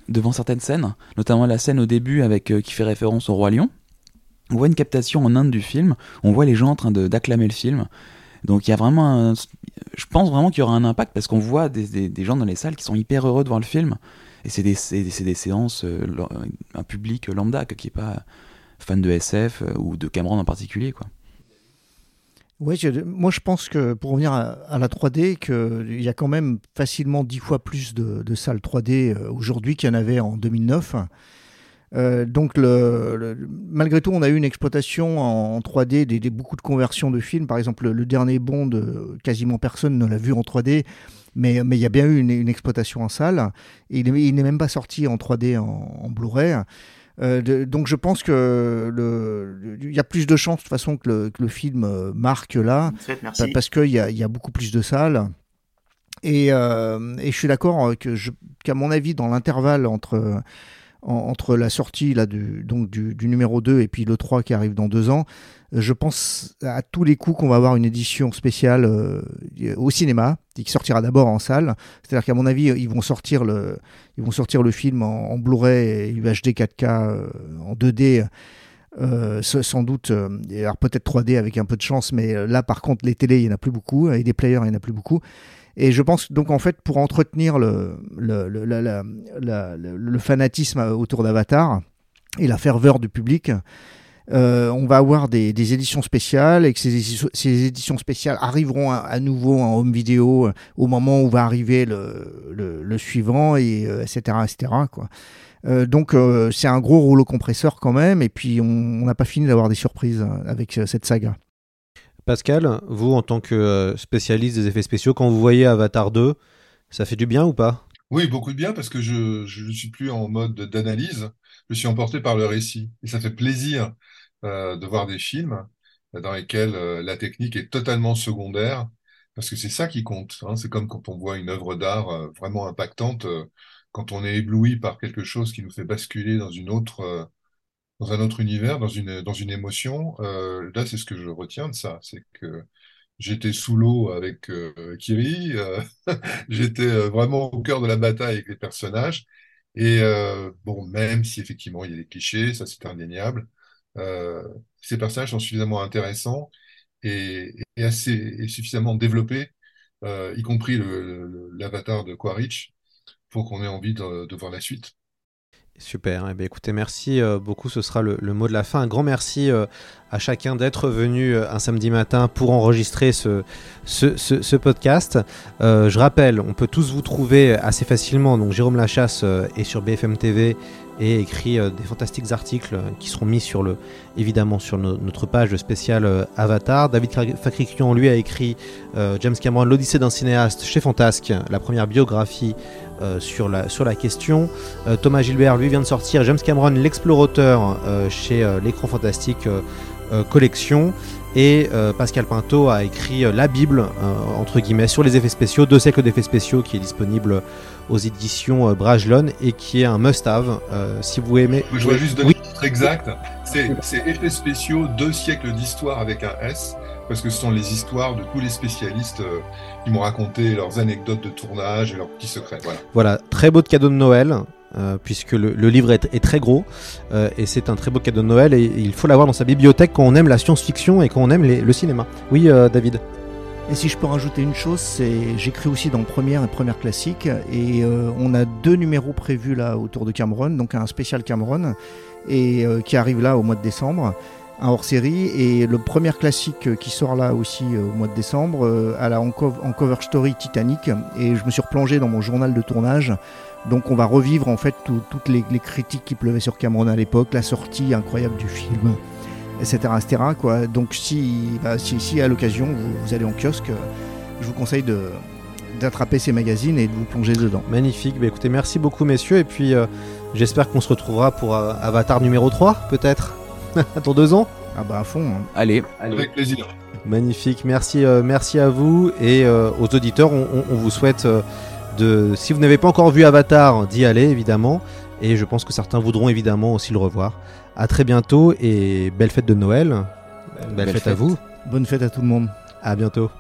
devant certaines scènes, notamment la scène au début avec euh, qui fait référence au roi lion. On voit une captation en Inde du film, on voit les gens en train d'acclamer le film. Donc il y a vraiment un- je pense vraiment qu'il y aura un impact parce qu'on voit des, gens dans les salles qui sont hyper heureux de voir le film. Et c'est des, séances, euh, un public lambda qui est pas fan de SF ou de Cameron en particulier. Quoi. Je- moi je pense que pour revenir à, la 3D, qu'il y a quand même facilement 10 fois plus de, salles 3D euh, aujourd'hui qu'il y en avait en 2009. Euh, donc malgré tout, on a eu une exploitation en, en 3D, des, beaucoup de conversions de films. Par exemple, le, dernier Bond, euh, quasiment personne ne l'a vu en 3D, mais il y a bien eu une, exploitation en salle. Il n'est même pas sorti en 3D en, en Blu-ray. Euh, de- donc je pense que il y a plus de chances de toute façon que le, que le film euh, marque là, merci. parce qu'il y a, il y a beaucoup plus de salles. Et, euh, et je suis d'accord que qu'à mon avis, dans l'intervalle entre, en- entre la sortie là, du, donc du, du numéro 2 et puis le 3 qui arrive dans deux ans, euh, je pense à tous les coups qu'on va avoir une édition spéciale euh, au cinéma, qui sortira d'abord en salle. C'est-à-dire qu'à mon avis, ils vont sortir le, ils vont sortir le film en, Blu-ray UHD 4K euh, en 2D. euh, sans doute, euh, alors peut-être 3D avec un peu de chance, mais euh, là par contre les télés il n'y en a plus beaucoup et des players il n'y en a plus beaucoup. Et je pense donc en fait pour entretenir le, le, le, la- le- fanatisme autour d'Avatar et la ferveur du public, euh, on va avoir des, des éditions spéciales et que ces, ces éditions spéciales arriveront à, nouveau en home vidéo euh, au moment où va arriver le, le, suivant et euh, etc etc quoi. Euh, donc euh, c'est un gros rouleau compresseur quand même et puis on n'a pas fini d'avoir des surprises euh, avec euh, cette saga. Pascal, vous en tant que euh, spécialiste des effets spéciaux, quand vous voyez Avatar 2, ça fait du bien ou pas? Oui, beaucoup de bien parce que je ne suis plus en mode d'analyse, je suis emporté par le récit. Et ça fait plaisir euh, de voir des films dans lesquels euh, la technique est totalement secondaire, parce que c'est ça qui compte. hein. C'est comme quand on voit une œuvre d'art vraiment impactante, quand on est ébloui par quelque chose qui nous fait basculer dans une autre, dans un autre univers, dans une, dans une émotion. Euh, là, c'est ce que je retiens de ça, c'est que j'étais sous l'eau avec Kiri, <laughs> j'étais vraiment au cœur de la bataille avec les personnages. Et bon, même si effectivement il y a des clichés, ça c'est indéniable, ces personnages sont suffisamment intéressants et, assez et suffisamment développés, y compris l'avatar de Quaritch, pour qu'on ait envie de voir la suite. Super. Eh bien, écoutez, merci euh, beaucoup. Ce sera le, mot de la fin. Un grand merci euh, à chacun d'être venu euh, un samedi matin pour enregistrer ce, ce, podcast. je rappelle, on peut tous vous trouver assez facilement. Donc, Jérôme Lachasse est sur BFM TV et écrit des fantastiques articles qui seront mis sur le, évidemment sur notre page spéciale Avatar. David Fakrikian, lui, a écrit James Cameron, l'Odyssée d'un cinéaste chez Fantasque, la première biographie euh, sur, la, sur la question. Euh, Thomas Gilbert, lui, vient de sortir James Cameron, l'explorateur, euh, chez l'écran fantastique collection. Et Pascal Pinto a écrit La Bible, entre guillemets, sur les effets spéciaux, deux siècles d'effets spéciaux, qui est disponible aux éditions Brajlon et qui est un must-have si vous aimez. Je voudrais juste donner le titre exact. C'est Effets spéciaux, deux siècles d'histoire avec un S parce que ce sont les histoires de tous les spécialistes euh, qui m'ont raconté leurs anecdotes de tournage et leurs petits secrets. Voilà, voilà très beau cadeau de Noël. Euh, puisque le, livre est, très gros euh, et c'est un très beau cadeau de Noël et, il faut l'avoir dans sa bibliothèque quand on aime la science-fiction et quand on aime le cinéma. Oui, David. Et si je peux rajouter une chose, c'est j'écris aussi dans Première et Première Classique et on a deux numéros prévus là autour de Cameron, donc un spécial Cameron et qui arrive là au mois de décembre un hors-série. Et le premier classique euh, qui sort là aussi euh, au mois de décembre, euh, à la en, cover story Titanic. Et je me suis replongé dans mon journal de tournage. Donc on va revivre en fait toutes les, critiques qui pleuvaient sur Cameron à l'époque, la sortie incroyable du film, etc. etc. quoi. Donc si, bah, si, si, à l'occasion vous, allez en kiosque, je vous conseille de d'attraper ces magazines et de vous plonger dedans. Magnifique, bah, écoutez, merci beaucoup messieurs et puis j'espère qu'on se retrouvera pour Avatar numéro 3 peut-être <laughs> Dans deux ans Ah bah à fond. Hein. Allez. Avec plaisir. Magnifique, merci, euh, merci à vous et euh, aux auditeurs. On, vous souhaite euh, de, si vous n'avez pas encore vu Avatar, d'y aller évidemment. Et je pense que certains voudront évidemment aussi le revoir. À très bientôt et belle fête de Noël. Belle, fête, fête à vous. Bonne fête à tout le monde. À bientôt.